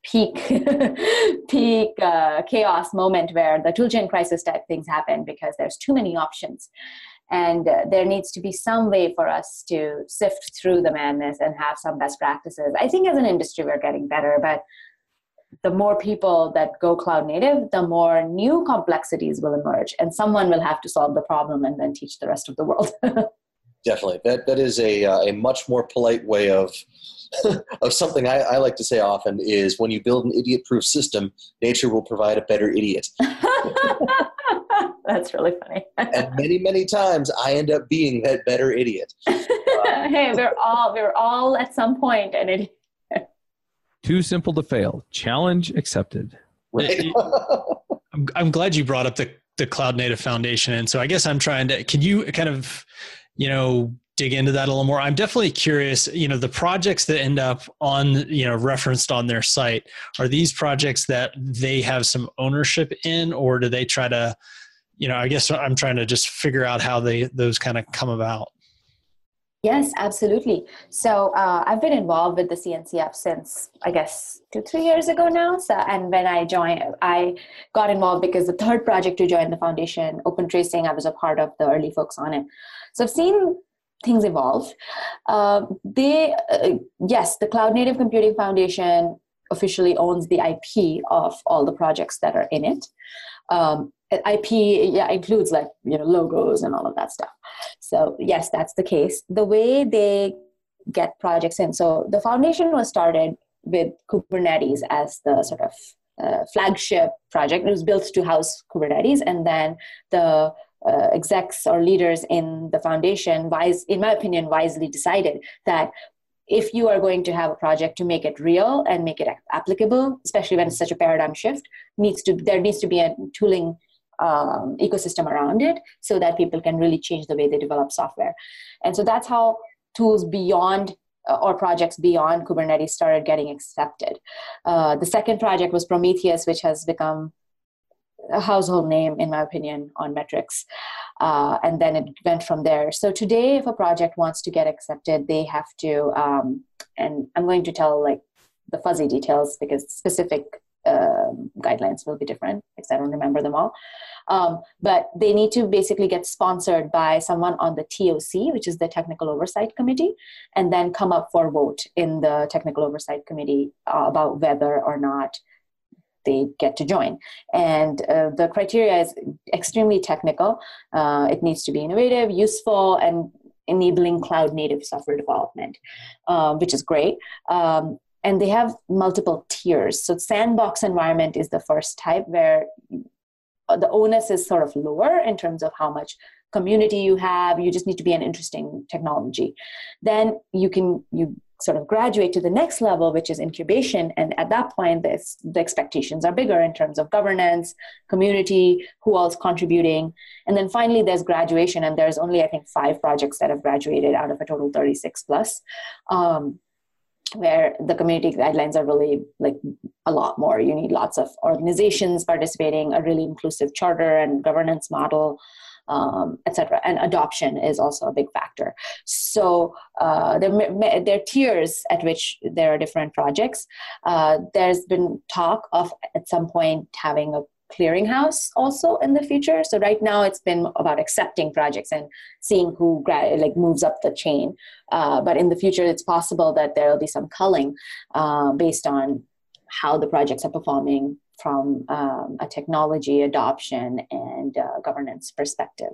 peak peak uh, chaos moment where the toolchain crisis type things happen because there's too many options and uh, there needs to be some way for us to sift through the madness and have some best practices. I think as an industry we're getting better but the more people that go cloud native the more new complexities will emerge and someone will have to solve the problem and then teach the rest of the world. Definitely. That that is a uh, a much more polite way of of something I, I, like to say often is when you build an idiot proof system, nature will provide a better idiot. That's really funny. and many, many times I end up being that better idiot. hey, we're all we're all at some point an idiot. Too simple to fail. Challenge accepted. Right. I'm, I'm glad you brought up the the cloud native foundation and so i guess i'm trying to can you kind of you know dig into that a little more. I'm definitely curious, you know, the projects that end up on, you know, referenced on their site, are these projects that they have some ownership in or do they try to, you know, I guess I'm trying to just figure out how they those kind of come about. Yes, absolutely. So uh, I've been involved with the CNCF since I guess two, three years ago now. So, and when I joined, I got involved because the third project to join the foundation, Open Tracing, I was a part of the early folks on it. So I've seen things evolve. Uh, they, uh, yes, the Cloud Native Computing Foundation officially owns the IP of all the projects that are in it. Um, IP yeah includes like you know logos and all of that stuff. So yes, that's the case. The way they get projects in. So the foundation was started with Kubernetes as the sort of uh, flagship project. It was built to house Kubernetes, and then the uh, execs or leaders in the foundation wise in my opinion wisely decided that if you are going to have a project to make it real and make it applicable especially when it's such a paradigm shift needs to there needs to be a tooling um, ecosystem around it so that people can really change the way they develop software. And so that's how tools beyond uh, or projects beyond kubernetes started getting accepted. Uh, the second project was prometheus which has become a household name, in my opinion, on metrics. Uh, and then it went from there. So today, if a project wants to get accepted, they have to, um, and I'm going to tell like the fuzzy details because specific uh, guidelines will be different because I don't remember them all. Um, but they need to basically get sponsored by someone on the TOC, which is the Technical Oversight Committee, and then come up for vote in the Technical Oversight Committee uh, about whether or not they get to join. And uh, the criteria is extremely technical. Uh, it needs to be innovative, useful, and enabling cloud native software development, um, which is great. Um, and they have multiple tiers. So, sandbox environment is the first type where the onus is sort of lower in terms of how much community you have you just need to be an interesting technology then you can you sort of graduate to the next level which is incubation. And at that point this, the expectations are bigger in terms of governance community who else contributing. And then finally there's graduation. And there's only i think five projects that have graduated out of a total 36 plus um, where the community guidelines are really like a lot more. You need lots of organizations participating a really inclusive charter and governance model um, etc. And adoption is also a big factor. So uh, there, there are tiers at which there are different projects. Uh, there's been talk of at some point having a clearinghouse also in the future so right now it's been about accepting projects and seeing who like moves up the chain uh, but in the future it's possible that there will be some culling uh, based on how the projects are performing from um, a technology adoption and uh, governance perspective.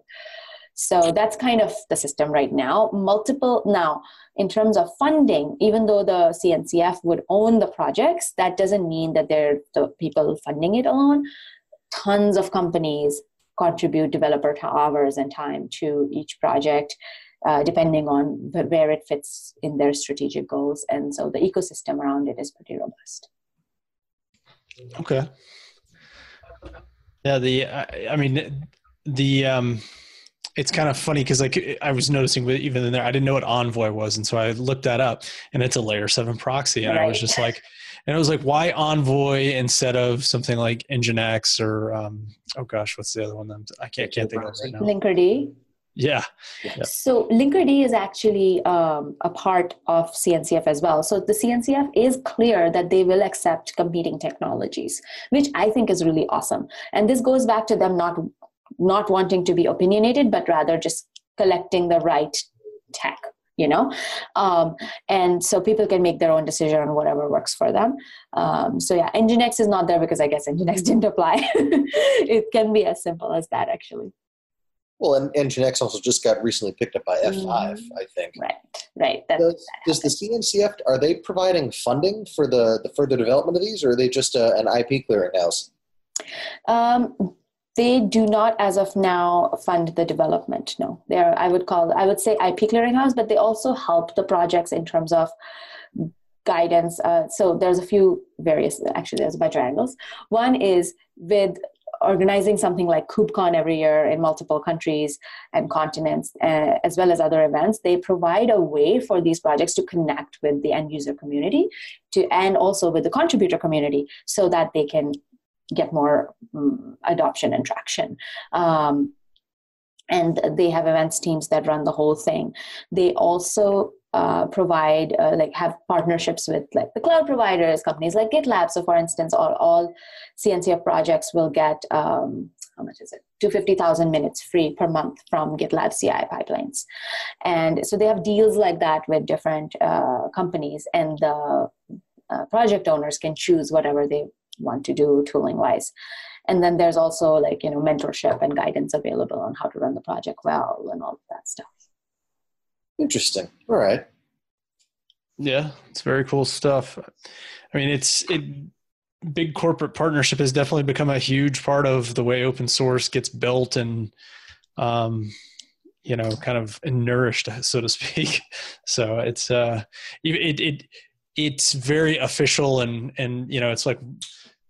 So that's kind of the system right now. Multiple now, in terms of funding, even though the CNCF would own the projects, that doesn't mean that they're the people funding it alone. Tons of companies contribute developer hours and time to each project. Uh, depending on where it fits in their strategic goals. And so the ecosystem around it is pretty robust. Okay. Yeah, the I, I mean the um it's kind of funny because like I was noticing with even in there, I didn't know what Envoy was, and so I looked that up, and it's a layer seven proxy, and right. I was just like, and I was like, why Envoy instead of something like Nginx or um, oh gosh, what's the other one? I can't can't think of it right now. Linkerd. Yeah. yeah. So Linkerd is actually um, a part of CNCF as well. So the CNCF is clear that they will accept competing technologies, which I think is really awesome. And this goes back to them not not wanting to be opinionated, but rather just collecting the right tech you know um, and so people can make their own decision on whatever works for them um, so yeah nginx is not there because i guess nginx didn't apply it can be as simple as that actually well, and, Nginx also just got recently picked up by F5, mm I think. Right, right. does, does the CNCF, are they providing funding for the, the further development of these, or are they just a, an IP clearinghouse? Um, they do not, as of now, fund the development. No, they're, I would call, I would say IP clearinghouse, but they also help the projects in terms of guidance. Uh, so there's a few various, actually, there's a bunch of angles. One is with organizing something like KubeCon every year in multiple countries and continents, uh, as well as other events, they provide a way for these projects to connect with the end user community to, and also with the contributor community so that they can get more um, adoption and traction. Um, and they have events teams that run the whole thing. They also uh, provide uh, like have partnerships with like the cloud providers companies like gitlab. So for instance all, all cncf projects will get um, how much is it? 250000 minutes free per month from gitlab ci pipelines. And so they have deals like that with different uh, companies and the uh, project owners can choose whatever they want to do tooling wise. And then there's also like you know mentorship and guidance available on how to run the project well and all of that stuff Interesting. All right. Yeah, it's very cool stuff. I mean, it's it big corporate partnership has definitely become a huge part of the way open source gets built and um, you know kind of nourished so to speak so it's uh it it it's very official and and you know it's like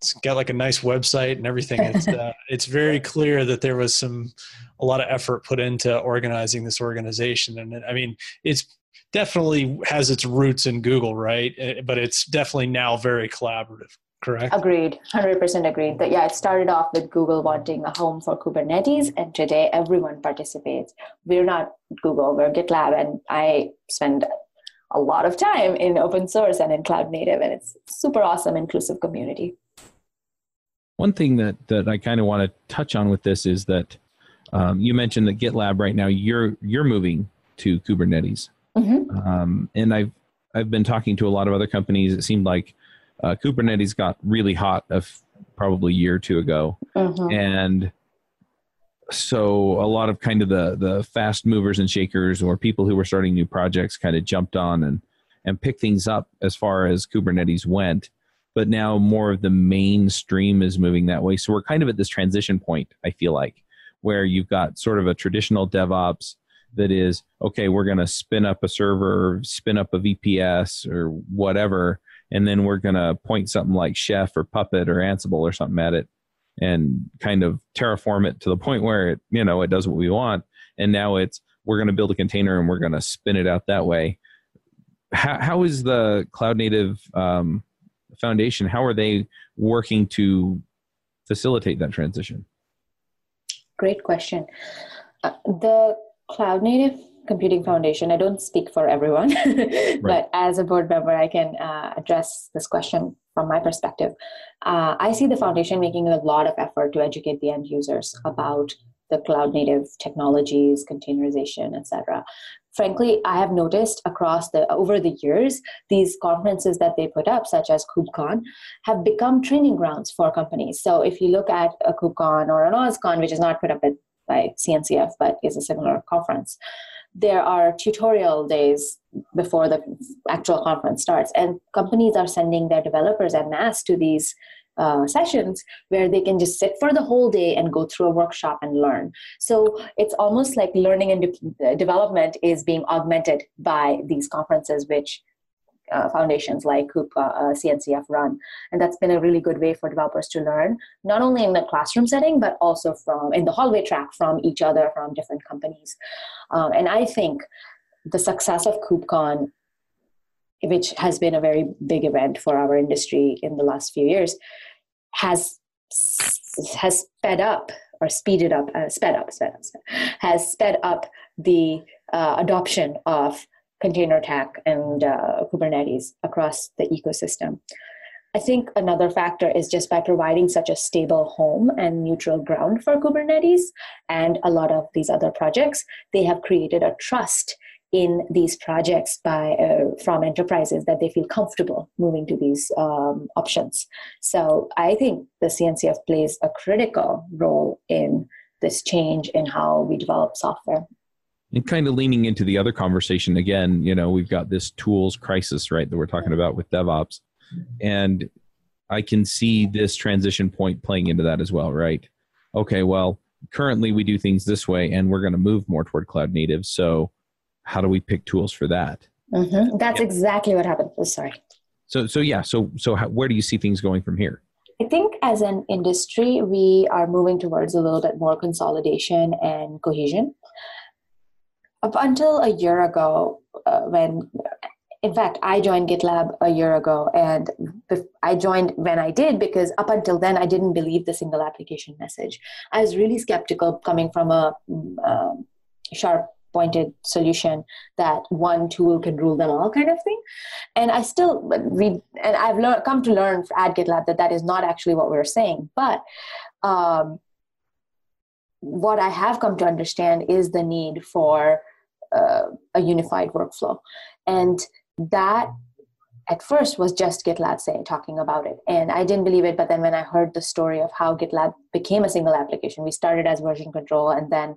it's got like a nice website and everything. It's uh, it's very clear that there was some a lot of effort put into organizing this organization, and I mean it's definitely has its roots in Google, right? Eh, but it's definitely now very collaborative. Correct. Agreed. Hundred percent agreed. That yeah, it started off with Google wanting a home for Kubernetes, and today everyone participates. We're not Google, we're GitLab, and I spend a lot of time in open source and in cloud native, and it's super awesome, inclusive community. One thing that that I kind of want to touch on with this is that um, you mentioned that GitLab right now you're you're moving to Kubernetes, mm-hmm. um, and I've I've been talking to a lot of other companies. It seemed like uh, Kubernetes got really hot of probably a year or two ago, mm-hmm. and so a lot of kind of the the fast movers and shakers or people who were starting new projects kind of jumped on and and picked things up as far as Kubernetes went but now more of the mainstream is moving that way. So we're kind of at this transition point, I feel like, where you've got sort of a traditional DevOps that is, okay, we're going to spin up a server, spin up a VPS or whatever, and then we're going to point something like Chef or Puppet or Ansible or something at it and kind of terraform it to the point where it, you know, it does what we want. And now it's, we're going to build a container and we're going to spin it out that way. How, how is the cloud native um, foundation how are they working to facilitate that transition? Great question. Uh, the cloud native computing foundation i don't speak for everyone right. but as a board member i can uh, address this question from my perspective. Uh, i see the foundation making a lot of effort to educate the end users about the cloud native technologies containerization etc frankly, I have noticed across the over the years, these conferences that they put up, such as KubeCon, have become training grounds for companies. So if you look at a KubeCon or an OSCon, which is not put up by CNCF but is a similar conference, there are tutorial days before the actual conference starts, and companies are sending their developers en masse to these uh, sessions where they can just sit for the whole day and go through a workshop and learn. So it's almost like learning and de- development is being augmented by these conferences, which uh, foundations like Coupa, uh, CNCF run. And that's been a really good way for developers to learn, not only in the classroom setting, but also from in the hallway track from each other, from different companies. Um, and I think the success of KubeCon, which has been a very big event for our industry in the last few years, has has sped up or speeded up, uh, sped up, sped up, sped, has sped up the uh, adoption of container tech and uh, Kubernetes across the ecosystem. I think another factor is just by providing such a stable home and neutral ground for Kubernetes and a lot of these other projects, they have created a trust in these projects by uh, from enterprises that they feel comfortable moving to these um, options. So I think the CNCF plays a critical role in this change in how we develop software. And kind of leaning into the other conversation again, you know, we've got this tools crisis, right, that we're talking about with DevOps. And I can see this transition point playing into that as well, right? Okay, well, currently we do things this way and we're going to move more toward cloud native. So how do we pick tools for that? Mm-hmm. That's yeah. exactly what happened. Oh, sorry. So, so yeah. So, so how, where do you see things going from here? I think as an industry, we are moving towards a little bit more consolidation and cohesion. Up until a year ago, uh, when in fact, I joined GitLab a year ago, and I joined when I did because up until then I didn't believe the single application message. I was really skeptical coming from a um, sharp pointed solution that one tool can rule them all kind of thing. And i still read and i've learned come to learn at gitlab that that is not actually what we're saying. But um, what i have come to understand is the need for uh, a unified workflow. And that at first was just GitLab saying talking about it, and I didn't believe it. But then when I heard the story of how GitLab became a single application, we started as version control, and then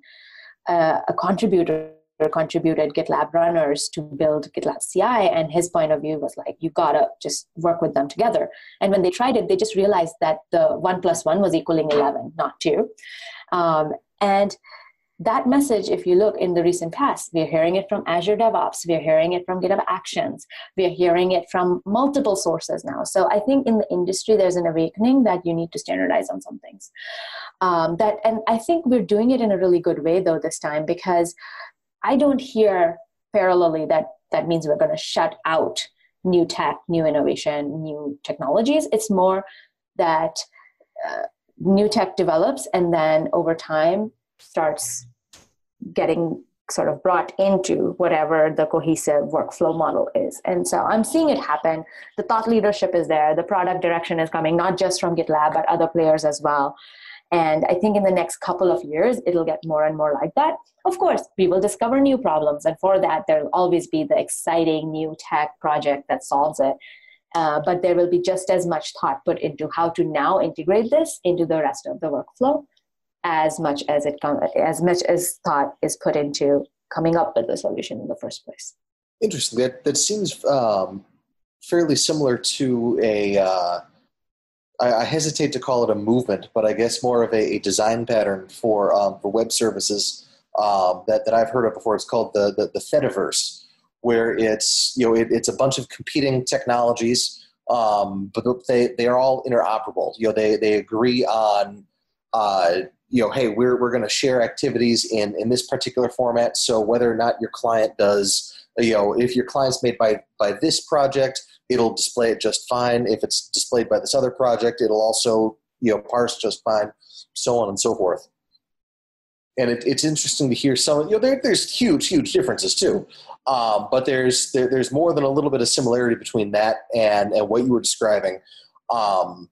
uh, a contributor contributed GitLab runners to build GitLab CI, and his point of view was like, you gotta just work with them together. And when they tried it, they just realized that the one plus one was equaling 11, not two. Um, and that message, if you look in the recent past, we're hearing it from Azure DevOps, we're hearing it from GitHub Actions, we're hearing it from multiple sources now. So I think in the industry, there's an awakening that you need to standardize on some things. Um, that, and I think we're doing it in a really good way though this time because I don't hear parallelly that that means we're going to shut out new tech, new innovation, new technologies. It's more that uh, new tech develops and then over time starts getting sort of brought into whatever the cohesive workflow model is. And so I'm seeing it happen. The thought leadership is there, the product direction is coming, not just from GitLab, but other players as well. And I think in the next couple of years, it'll get more and more like that. Of course, we will discover new problems. And for that, there'll always be the exciting new tech project that solves it. Uh, but there will be just as much thought put into how to now integrate this into the rest of the workflow as much as it as much as thought is put into coming up with the solution in the first place. Interesting. That that seems um, fairly similar to a. Uh, I, I, hesitate to call it a movement, but I guess more of a, a design pattern for um, for web services um, that that I've heard of before. It's called the the, the Fediverse, where it's you know it, it's a bunch of competing technologies, um, but they they are all interoperable. You know they they agree on. Uh, you know, hey, we're, we're going to share activities in, in this particular format. So whether or not your client does, you know, if your client's made by, by this project, it'll display it just fine. If it's displayed by this other project, it'll also, you know, parse just fine, so on and so forth. And it, it's interesting to hear some, you know, there, there's huge, huge differences too. Um, but there's, there, there's more than a little bit of similarity between that and, and what you were describing. Um,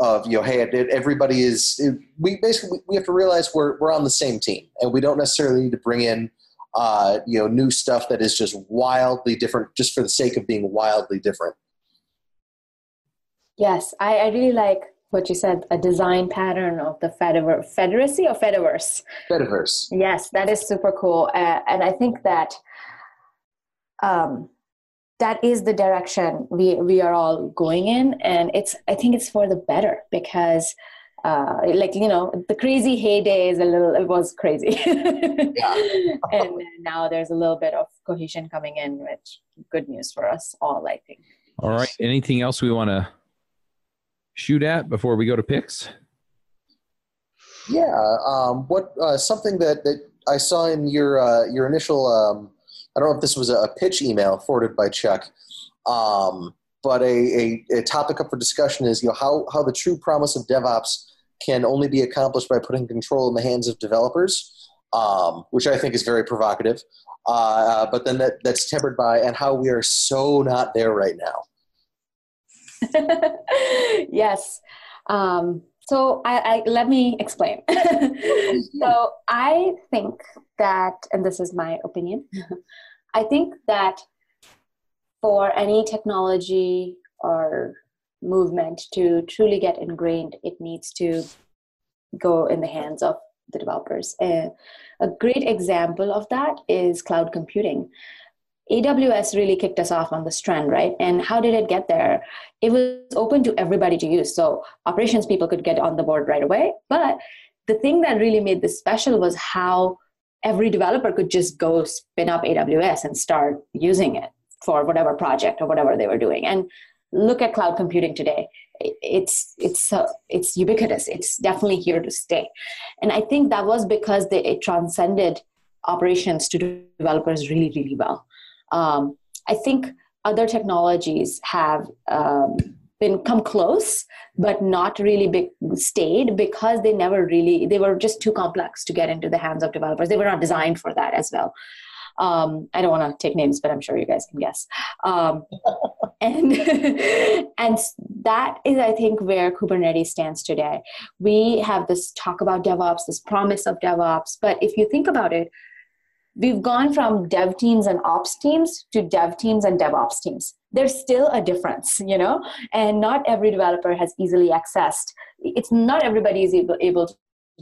of you know hey everybody is we basically we have to realize we're we're on the same team and we don't necessarily need to bring in uh, you know new stuff that is just wildly different just for the sake of being wildly different. Yes i, I really like what you said a design pattern of the Fediver- federacy or fediverse? Fediverse. Yes that is super cool uh, and i think that um, that is the direction we we are all going in and it's i think it's for the better because uh, like you know the crazy heyday is a little it was crazy and now there's a little bit of cohesion coming in which good news for us all, I think. All right. Anything else we want to shoot at before we go to picks? Yeah. Um, what uh, something that, that I saw in your uh, your initial um, I don't know if this was a pitch email forwarded by Chuck, um, but a, a, a, topic up for discussion is you know how how the true promise of DevOps can only be accomplished by putting control in the hands of developers, um, which I think is very provocative. Uh, but then that, that's tempered by and how we are so not there right now. yes. Um, so I, I, let me explain. so I think that, and this is my opinion, I think that for any technology or movement to truly get ingrained, it needs to go in the hands of the developers. Uh, a great example of that is cloud computing. AWS really kicked us off on this trend, right? And how did it get there? It was open to everybody to use. So operations people could get on the board right away. But the thing that really made this special was how every developer could just go spin up AWS and start using it for whatever project or whatever they were doing. And look at cloud computing today. It's it's uh, it's ubiquitous. It's definitely here to stay. And I think that was because they, it transcended operations to developers really really well um, I think other technologies have um, been come close, but not really big, stayed because they never really they were just too complex to get into the hands of developers. They were not designed for that as well. Um, I don't want to take names, but I'm sure you guys can guess. Um, and and that is, I think, where Kubernetes stands today. We have this talk about DevOps, this promise of DevOps, but if you think about it, we've gone from dev teams and ops teams to dev teams and devops teams. There's still a difference you know and not every developer has easily accessed. It's not everybody is able, able to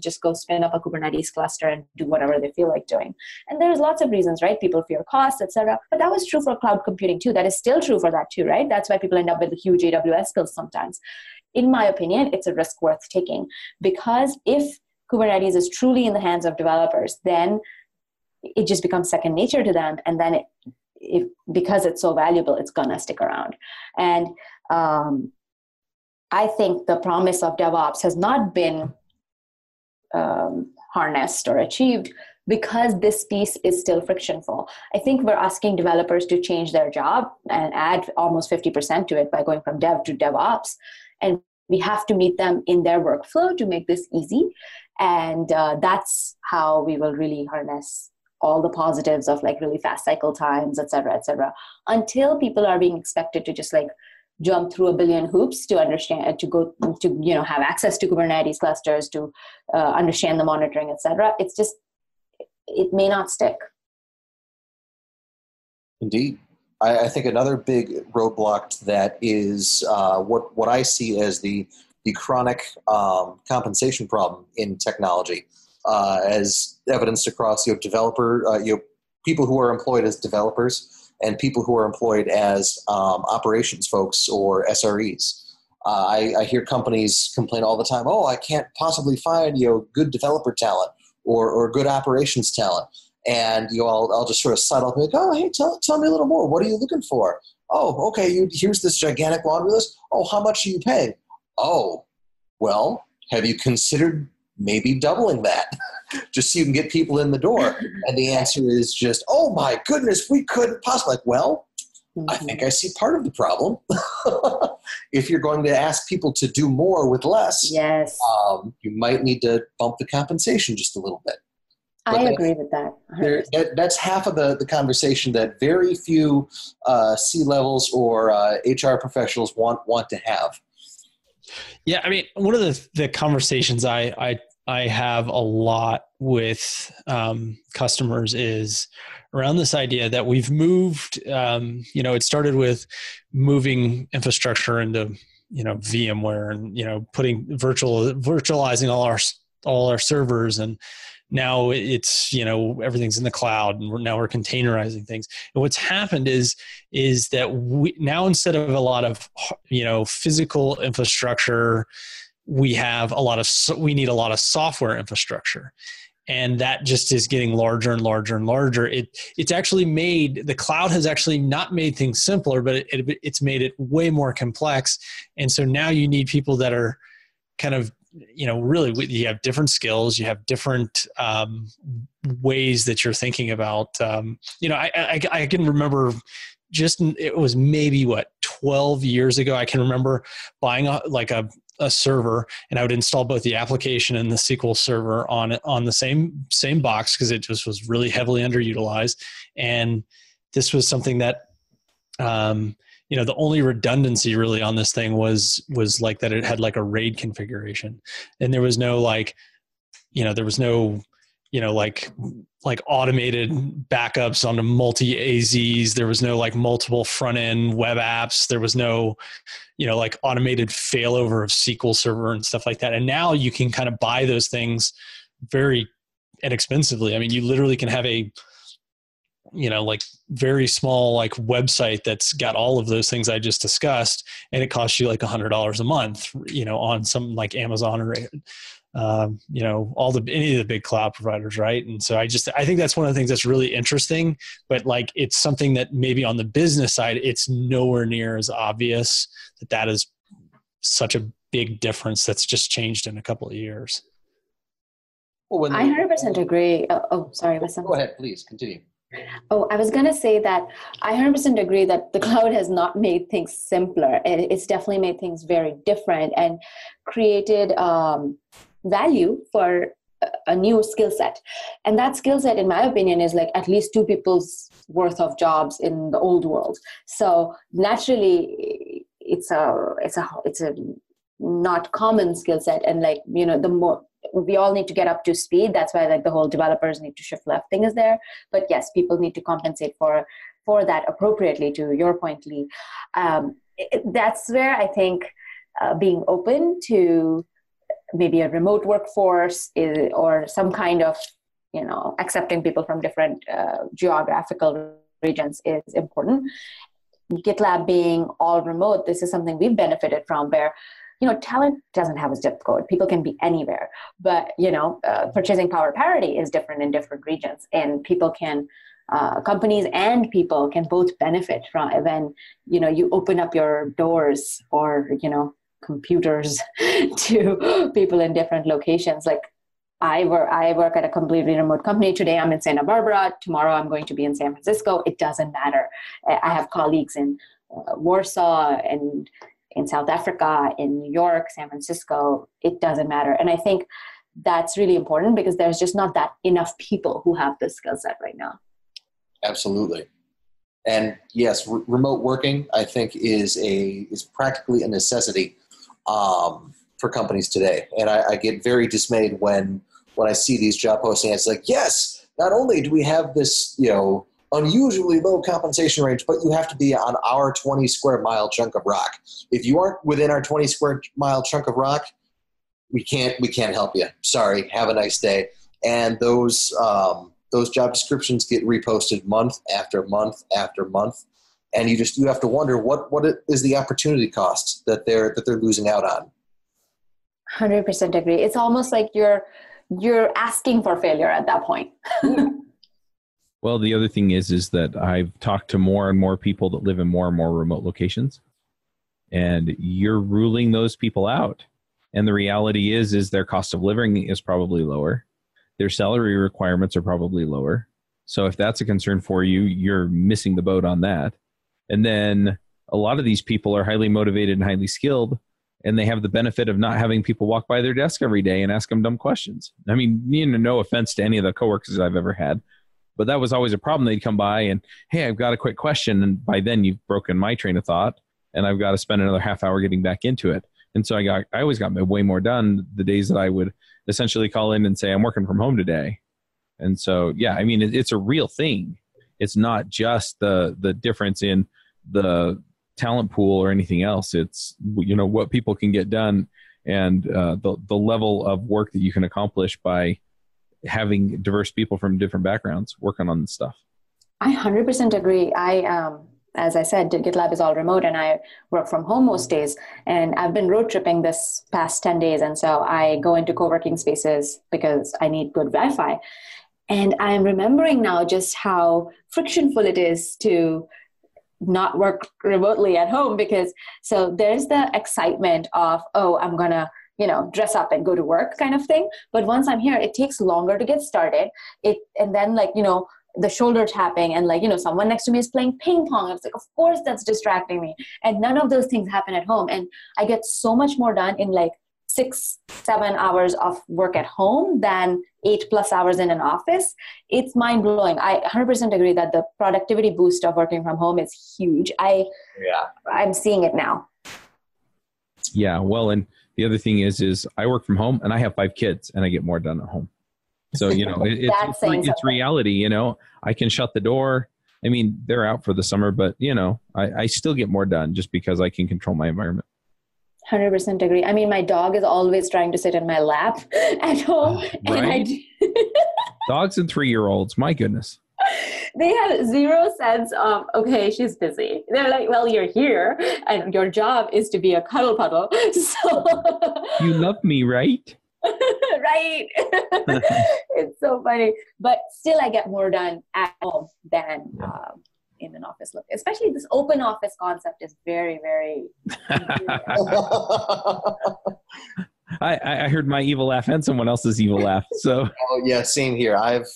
just go spin up a kubernetes cluster and do whatever they feel like doing. And there's lots of reasons right? People fear costs etc but that was true for cloud computing too. That is still true for that too right? That's why people end up with huge aws bills sometimes. In my opinion it's a risk worth taking because if kubernetes is truly in the hands of developers then it just becomes second nature to them and then it, if because it's so valuable it's gonna stick around and um, i think the promise of devops has not been um, harnessed or achieved because this piece is still frictionful. I think we're asking developers to change their job and add almost 50% to it by going from dev to DevOps. And we have to meet them in their workflow to make this easy. And uh, that's how we will really harness all the positives of like really fast cycle times, et cetera, et cetera, until people are being expected to just like jump through a billion hoops to understand to go to you know have access to kubernetes clusters to uh, understand the monitoring etc it's just it may not stick. Indeed. I, I think another big roadblock that is uh, what what i see as the the chronic um, compensation problem in technology uh, as evidenced across you know developer uh, you know people who are employed as developers and people who are employed as um, operations folks or SREs. Uh, I, I, hear companies complain all the time. Oh, I can't possibly find you know good developer talent or, or good operations talent. And you know, I'll, I'll just sort of settle up and like, oh, hey, tell, tell me a little more. What are you looking for? Oh, okay. You, here's this gigantic laundry list. Oh, how much are you paying? Oh, well, have you considered maybe doubling that just so you can get people in the door. And the answer is just, oh my goodness, we couldn't possibly. Like, well, mm-hmm. I think I see part of the problem. if you're going to ask people to do more with less, yes, um, you might need to bump the compensation just a little bit. But I agree with that. that. That's half of the, the conversation that very few uh, C levels or uh, HR professionals want want to have. Yeah, I mean, one of the the conversations I I I have a lot with um, customers is around this idea that we've moved. Um, you know, it started with moving infrastructure into you know VMware and you know putting virtual virtualizing all our all our servers and now it's you know everything's in the cloud and we're, now we're containerizing things. And what's happened is is that we now instead of a lot of you know physical infrastructure we have a lot of we need a lot of software infrastructure. And that just is getting larger and larger and larger. It it's actually made the cloud has actually not made things simpler but it, it, it's made it way more complex. And so now you need people that are kind of you know really you have different skills you have different um, ways that you're thinking about um, you know I, I, I can remember just it was maybe what 12 years ago i can remember buying a, like a a server and I would install both the application and the SQL server on on the same same box because it just was really heavily underutilized. And this was something that um, you know the only redundancy really on this thing was was like that it had like a RAID configuration. And there was no like you know there was no you know like like automated backups onto multi azs there was no like multiple front end web apps. There was no you know like automated failover of sql server and stuff like that. And now you can kind of buy those things very inexpensively. I mean you literally can have a you know like very small like website that's got all of those things i just discussed and it costs you like a hundred dollars a month you know on something like amazon or um, you know all the any of the big cloud providers right? And so i just i think that's one of the things that's really interesting but like it's something that maybe on the business side it's nowhere near as obvious that that is such a big difference that's just changed in a couple of years. Well, i 100% agree. Oh, oh sorry go ahead please continue Oh, I was going to say that I 100% agree that the cloud has not made things simpler. It's definitely made things very different and created um, value for a new skill set. And that skill set in my opinion is like at least two people's worth of jobs in the old world. So naturally it's a it's a it's a not common skill set. And like you know the more we all need to get up to speed. That's why like the whole developers need to shift left thing is there. But yes people need to compensate for for that appropriately to your point lee. Um, it, that's where i think uh, being open to maybe a remote workforce is, or some kind of you know accepting people from different uh, geographical regions is important. Gitlab being all remote this is something we've benefited from where you know talent doesn't have a zip code people can be anywhere but you know uh, purchasing power parity is different in different regions and people can uh, companies and people can both benefit from when you know you open up your doors or you know computers to people in different locations like I work, I work at a completely remote company. Today I'm in Santa Barbara. Tomorrow I'm going to be in San Francisco. It doesn't matter. I have colleagues in uh, Warsaw and in South Africa, in New York, San Francisco. It doesn't matter. And I think that's really important because there's just not that enough people who have this skill set right now. Absolutely. And yes, r- remote working I think is a is practically a necessity um, for companies today. And I, I, get very dismayed when when I see these job postings. It's like, yes, not only do we have this, you know, unusually low compensation range, but you have to be on our 20 square mile chunk of rock. If you aren't within our 20 square mile chunk of rock, we can't we can't help you. Sorry. Have a nice day. And those um, those job descriptions get reposted month after month after month and you just you have to wonder what what is the opportunity cost that they're that they're losing out on 100% agree it's almost like you're you're asking for failure at that point well the other thing is is that i've talked to more and more people that live in more and more remote locations and you're ruling those people out. And the reality is is their cost of living is probably lower. Their salary requirements are probably lower. So if that's a concern for you you're missing the boat on that. And then a lot of these people are highly motivated and highly skilled, and they have the benefit of not having people walk by their desk every day and ask them dumb questions. I mean, you know, no offense to any of the coworkers I've ever had, but that was always a problem. They'd come by and, hey, I've got a quick question. And by then you've broken my train of thought, and I've got to spend another half hour getting back into it. And so I got, I always got way more done the days that I would essentially call in and say, I'm working from home today. And so, yeah, I mean, it, it's a real thing it's not just the the difference in the talent pool or anything else it's you know what people can get done and uh, the the level of work that you can accomplish by having diverse people from different backgrounds working on this stuff i 100% agree i um as I said, GitLab is all remote and I work from home most days. And I've been road tripping this past 10 days. And so I go into co working spaces because I need good Wi Fi. And I'm remembering now just how frictionful it is to not work remotely at home because so there's the excitement of, oh, I'm going to you know dress up and go to work kind of thing. But once i'm here it takes longer to get started. It and then like you know the shoulder tapping and like you know someone next to me is playing ping pong. It's like of course that's distracting me. And none of those things happen at home. And i get so much more done in like six seven hours of work at home than eight plus hours in an office. It's mind blowing i 100% agree that the productivity boost of working from home is huge. I yeah. I'm seeing it now. Yeah well and the other thing is is i work from home and i have five kids and i get more done at home so you know, it, it's it's, it's reality. You know, I can shut the door. I mean, they're out for the summer, but you know, I, I still get more done just because I can control my environment. Hundred percent agree. I mean, my dog is always trying to sit in my lap at home, right? Dogs and three-year-olds, my goodness. They have zero sense of okay, she's busy. They're like, well, you're here, and your job is to be a cuddle puddle. So you love me, right? right? it's so funny. But still, I get more done at home than um, in an office. Look, especially this open office concept is very, very. I, I heard my evil laugh and someone else's evil laugh. So. Oh yeah, same here. I've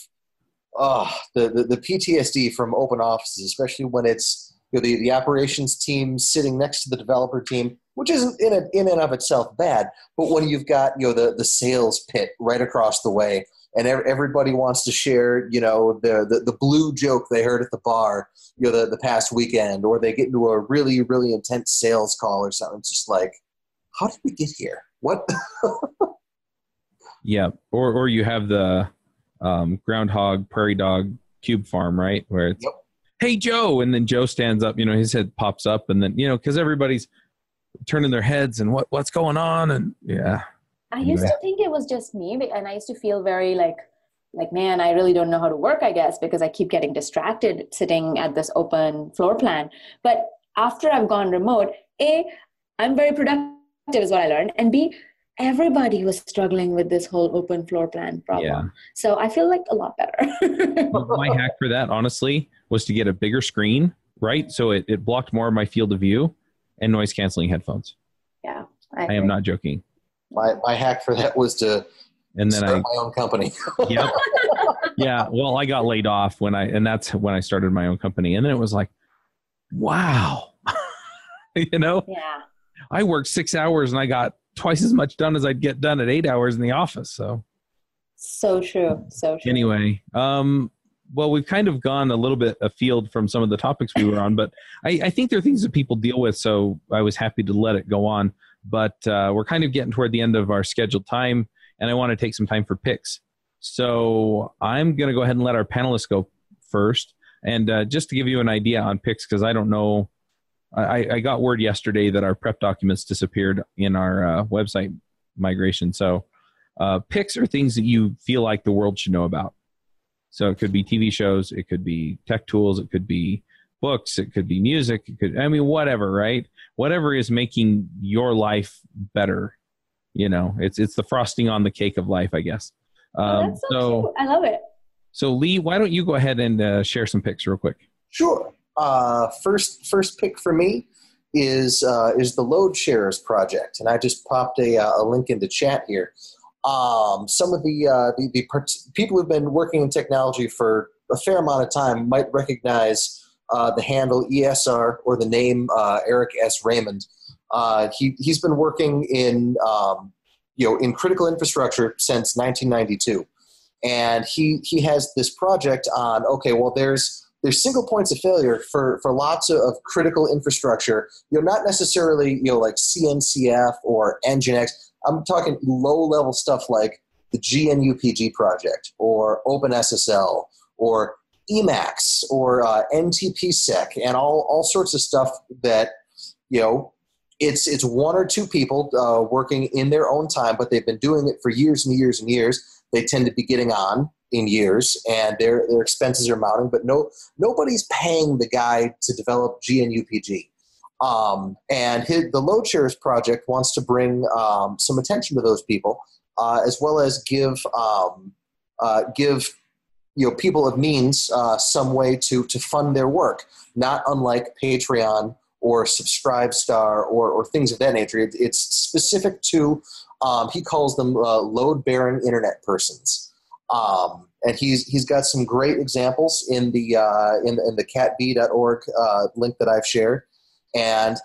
oh the, the, the PTSD from open offices, especially when it's you know, the the operations team sitting next to the developer team which isn't in, a, in and of itself bad. But when you've got you know the, the sales pit right across the way, and everybody wants to share you know the, the, the blue joke they heard at the bar you know the, the past weekend, or they get into a really really intense sales call or something, it's just like, how did we get here? What? yeah, or or you have the um, groundhog prairie dog cube farm, right? Where it's, yep. hey Joe, and then Joe stands up, you know, his head pops up, and then you know because everybody's turning their heads and what what's going on and yeah i used to think it was just me and i used to feel very like like man i really don't know how to work i guess because i keep getting distracted sitting at this open floor plan but after i've gone remote a i'm very productive is what i learned and b everybody was struggling with this whole open floor plan problem yeah. so i feel like a lot better my hack for that honestly was to get a bigger screen right so it, it blocked more of my field of view and noise canceling headphones. Yeah, I, I am not joking. My my hack for that was to and then start I, my own company. yep. Yeah. Well, I got laid off when I, and that's when I started my own company. And then it was like, wow, you know, yeah, I worked six hours and I got twice as much done as I'd get done at eight hours in the office. So, so true. So true. Anyway, um, well, we've kind of gone a little bit afield from some of the topics we were on, but I, I think there are things that people deal with. So I was happy to let it go on. But uh, we're kind of getting toward the end of our scheduled time, and I want to take some time for picks. So I'm going to go ahead and let our panelists go first. And uh, just to give you an idea on picks, because I don't know, I, I, got word yesterday that our prep documents disappeared in our uh, website migration. So uh, picks are things that you feel like the world should know about. So it could be TV shows, it could be tech tools, it could be books, it could be music, it could I mean whatever, right? Whatever is making your life better. You know, it's it's the frosting on the cake of life, I guess. Oh, um, oh, so, so I love it. So Lee, why don't you go ahead and uh, share some picks real quick? Sure. Uh, first first pick for me is uh, is the Load Sharers project, and I just popped a, uh, a link into chat here. Um, some of the, uh, the, the people who've been working in technology for a fair amount of time might recognize uh, the handle ESR or the name uh, Eric S. Raymond. Uh, he he's been working in um, you know in critical infrastructure since 1992, and he he has this project on okay well there's there's single points of failure for, for lots of, of critical infrastructure. You know, not necessarily you know like CNCF or Nginx, I'm talking low level stuff like the GNUPG project or OpenSSL or Emacs or uh, NTPSec and all, all sorts of stuff that, you know, it's, it's one or two people uh, working in their own time, but they've been doing it for years and years and years. They tend to be getting on in years, and their their expenses are mounting. But no, nobody's paying the guy to develop GNUPG. Um, and his, the Load Sharers project wants to bring um, some attention to those people, uh, as well as give um, uh, give you know people of means uh, some way to to fund their work. Not unlike Patreon or Subscribestar or or things of that nature. It, it's specific to um, he calls them uh, load bearing internet persons. Um, and he's he's got some great examples in the uh, in, in the catb.org uh, link that I've shared and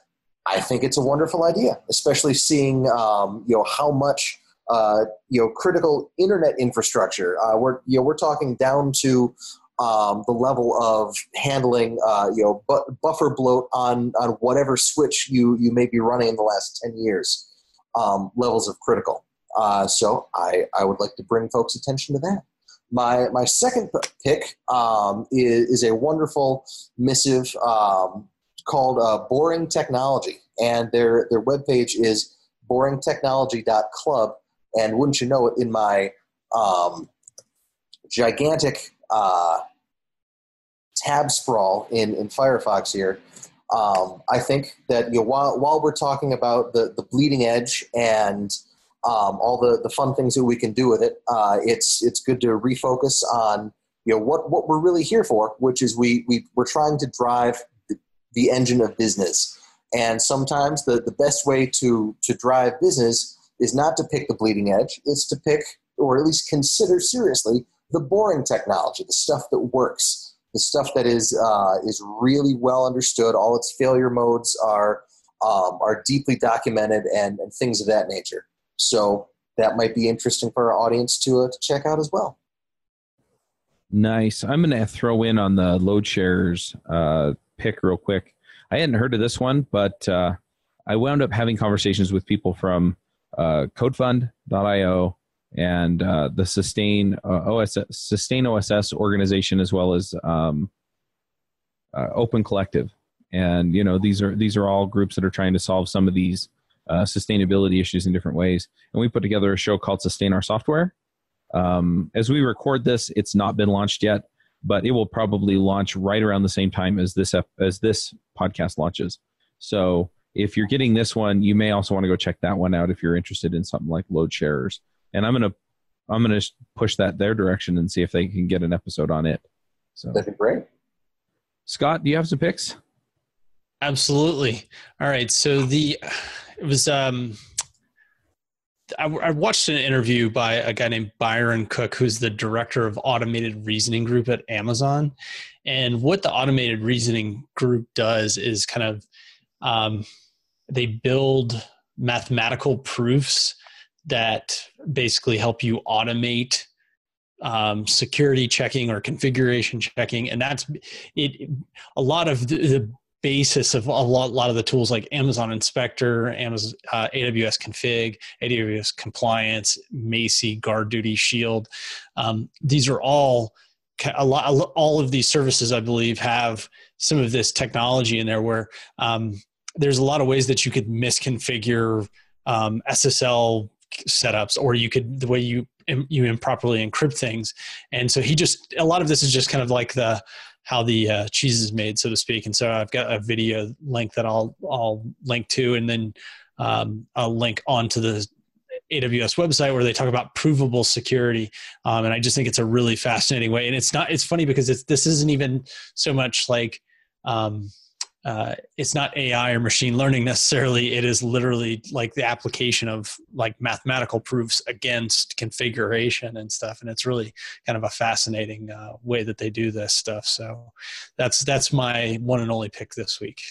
I think it's a wonderful idea, especially seeing um, you know how much uh, you know critical internet infrastructure. Uh, we're you know we're talking down to um, the level of handling uh, you know bu- buffer bloat on on whatever switch you you may be running in the last ten years. Um, levels of critical. Uh, so I I would like to bring folks' attention to that. My my second pick um, is, is a wonderful missive um, called uh, Boring Technology, and their their webpage is boringtechnology.club. And wouldn't you know it, in my um, gigantic uh, tab sprawl in, in Firefox here, um, I think that you know, while, while we're talking about the, the bleeding edge and um, all the, the fun things that we can do with it, uh, it's it's good to refocus on you know what, what we're really here for, which is we, we we're trying to drive the engine of business. And sometimes the, the best way to, to drive business is not to pick the bleeding edge, it's to pick, or at least consider seriously, the boring technology, the stuff that works, the stuff that is, uh, is really well understood. All its failure modes are, um, are deeply documented and, and things of that nature. So that might be interesting for our audience to, uh, to check out as well. Nice. I'm going to throw in on the load sharers uh, pick real quick. I hadn't heard of this one, but uh, I wound up having conversations with people from uh, CodeFund.io and uh, the Sustain uh, OS Sustain OSS organization, as well as um, uh, Open Collective. And you know these are these are all groups that are trying to solve some of these uh, sustainability issues in different ways. And we put together a show called Sustain Our Software. Um, as we record this, it's not been launched yet, but it will probably launch right around the same time as this as this podcast launches. So if you're getting this one, you may also want to go check that one out if you're interested in something like load sharers. And I'm gonna I'm gonna push that their direction and see if they can get an episode on it. So that'd be great. Scott, do you have some picks? Absolutely. All right. So the it was um I, I, watched an interview by a guy named Byron Cook, who's the director of automated reasoning group at Amazon. And what the automated reasoning group does is kind of um, they build mathematical proofs that basically help you automate um, security checking or configuration checking and that's it a lot of the, the basis of a lot, lot of the tools like Amazon Inspector, Amazon uh, AWS Config, AWS Compliance, Macie, Guard Duty, Shield. Um, these are all a lot. All of these services, I believe, have some of this technology in there where um, there's a lot of ways that you could misconfigure um, SSL setups, or you could the way you you improperly encrypt things. And so he just a lot of this is just kind of like the how the uh, cheese is made, so to speak. And so I've got a video link that I'll I'll link to, and then um, I'll link onto the AWS website where they talk about provable security. Um, and I just think it's a really fascinating way. And it's not. It's funny because it's this isn't even so much like um, uh, it's not AI or machine learning necessarily. It is literally like the application of like mathematical proofs against configuration and stuff. And it's really kind of a fascinating uh, way that they do this stuff. So that's that's my one and only pick this week.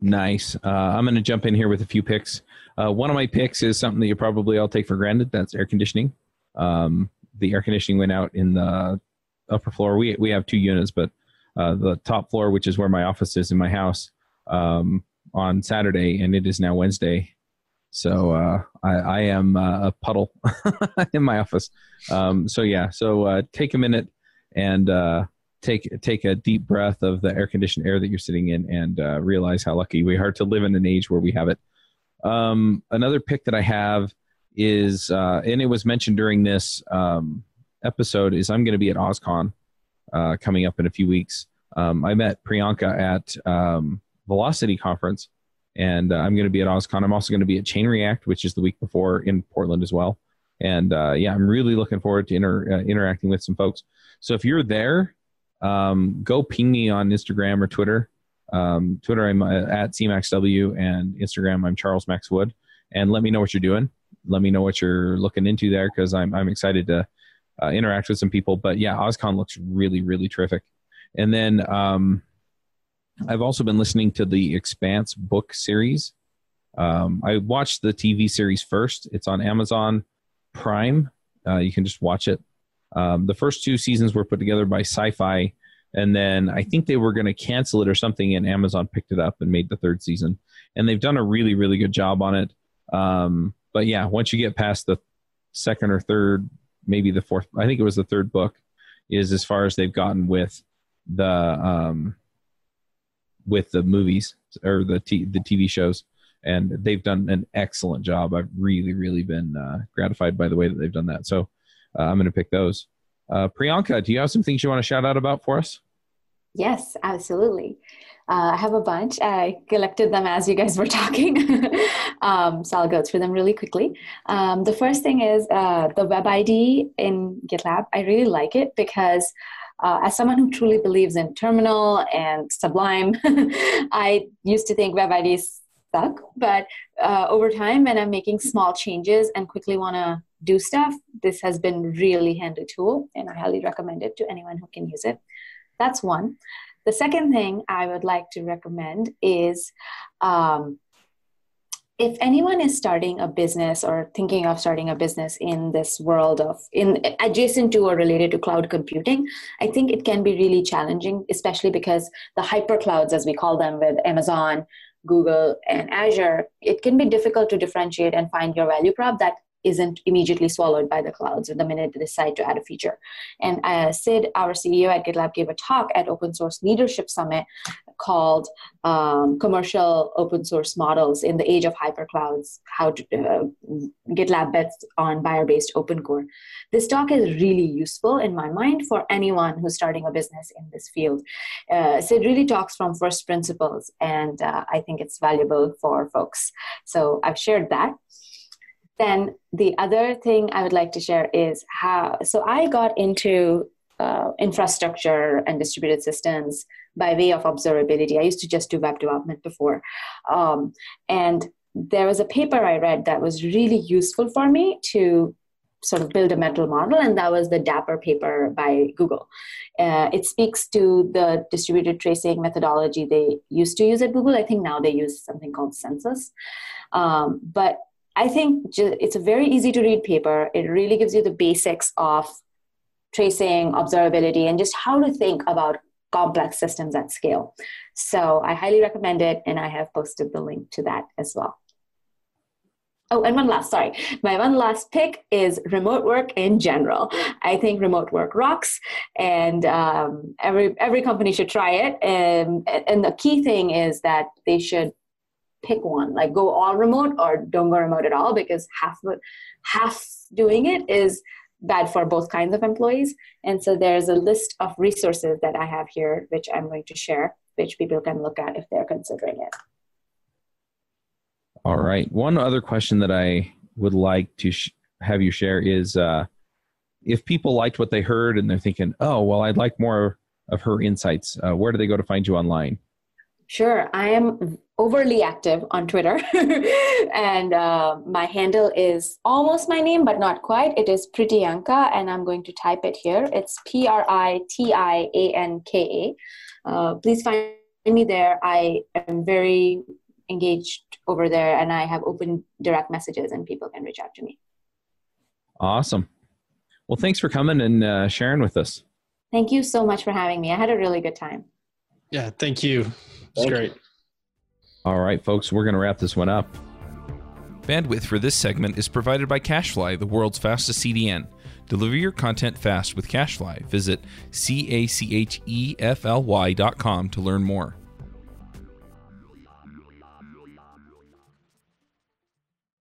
Nice. Uh, I'm going to jump in here with a few picks. Uh, one of my picks is something that you probably all take for granted. That's air conditioning. Um, the air conditioning went out in the upper floor. We we have two units, but uh, the top floor, which is where my office is in my house, um, on Saturday, and it is now Wednesday. So uh, I, I, am uh, a puddle in my office. Um, so yeah, so uh, take a minute and uh, take take a deep breath of the air conditioned air that you're sitting in, and realize how lucky we are to live in an age where we have it. Um, another pick that I have is, and it was mentioned during this um, episode, is I'm going to be at OSCON uh, coming up in a few weeks. Um, I met Priyanka at um, Velocity Conference, and uh, I'm going to be at OSCON. I'm also going to be at Chain React, which is the week before in Portland as well. And uh, yeah, I'm really looking forward to inter- uh, interacting with some folks. So if you're there, um, go ping me on Instagram or Twitter. Um, Twitter, I'm uh, at CMaxW, and Instagram, I'm Charles Max Wood. And let me know what you're doing. Let me know what you're looking into there because I'm, I'm excited to uh, interact with some people. But yeah, OSCON looks really, really terrific. And then um, I've also been listening to the Expanse book series. Um, I watched the TV series first. It's on Amazon Prime. Uh, you can just watch it. Um, the first two seasons were put together by Sci-Fi, and then I think they were going to cancel it or something, and Amazon picked it up and made the third season. And they've done a really, really good job on it. Um, but yeah, once you get past the second or third, maybe the fourth, I think it was the third book, is as far as they've gotten with the um, with the movies or the t- the TV shows, and they've done an excellent job. I've really, really been uh, gratified by the way that they've done that. So uh, I'm going to pick those. Uh, Priyanka, do you have some things you want to shout out about for us? Yes, absolutely. Uh, I have a bunch. I collected them as you guys were talking. um, so I'll go through them really quickly. Um, the first thing is uh, the web IDE in GitLab. I really like it because uh, as someone who truly believes in Terminal and Sublime, I used to think web IDEs suck. But uh, over time, when I'm making small changes and quickly want to do stuff, this has been really handy tool, and I highly recommend it to anyone who can use it. That's one. The second thing I would like to recommend is um, if anyone is starting a business or thinking of starting a business in this world of in adjacent to or related to cloud computing i think it can be really challenging especially because the hyper clouds as we call them with amazon google and azure it can be difficult to differentiate and find your value prop that isn't immediately swallowed by the clouds the minute they decide to add a feature. And uh, Sid, our CEO at GitLab, gave a talk at Open Source Leadership Summit called um, Commercial Open Source Models in the Age of Hyperclouds, how to, uh, GitLab bets on buyer-based open core. This talk is really useful in my mind for anyone who's starting a business in this field. Uh, Sid really talks from first principles, and uh, I think it's valuable for folks. So I've shared that then the other thing I would like to share is how. So I got into uh, infrastructure and distributed systems by way of observability. I used to just do web development before, um, and there was a paper I read that was really useful for me to sort of build a mental model, and that was the Dapper paper by Google. Uh, it speaks to the distributed tracing methodology they used to use at Google. I think now they use something called Census. Um, but I think it's a very easy to read paper. It really gives you the basics of tracing, observability, and just how to think about complex systems at scale. So I highly recommend it, and I have posted the link to that as well. Oh, and one last, sorry. My one last pick is remote work in general. I think remote work rocks, and um, every every company should try it. And and the key thing is that they should pick one like go all remote or don't go remote at all because half half doing it is bad for both kinds of employees. And so there's a list of resources that i have here which i'm going to share which people can look at if they're considering it. All right. One other question that i would like to sh- have you share is uh, if people liked what they heard and they're thinking oh well i'd like more of her insights uh, where do they go to find you online? Sure. I am overly active on Twitter. and uh, my handle is almost my name, but not quite. It is Pritianka, and I'm going to type it here. It's P R I T I A N K A. Uh, please find me there. I am very engaged over there, and I have open direct messages, and people can reach out to me. Awesome. Well, thanks for coming and uh, sharing with us. Thank you so much for having me. I had a really good time. Yeah, thank you. It's great. You. All right, folks, we're going to wrap this one up. Bandwidth for this segment is provided by CacheFly, the world's fastest CDN. Deliver your content fast with CacheFly. Visit C A C H E F L Y dot com to learn more.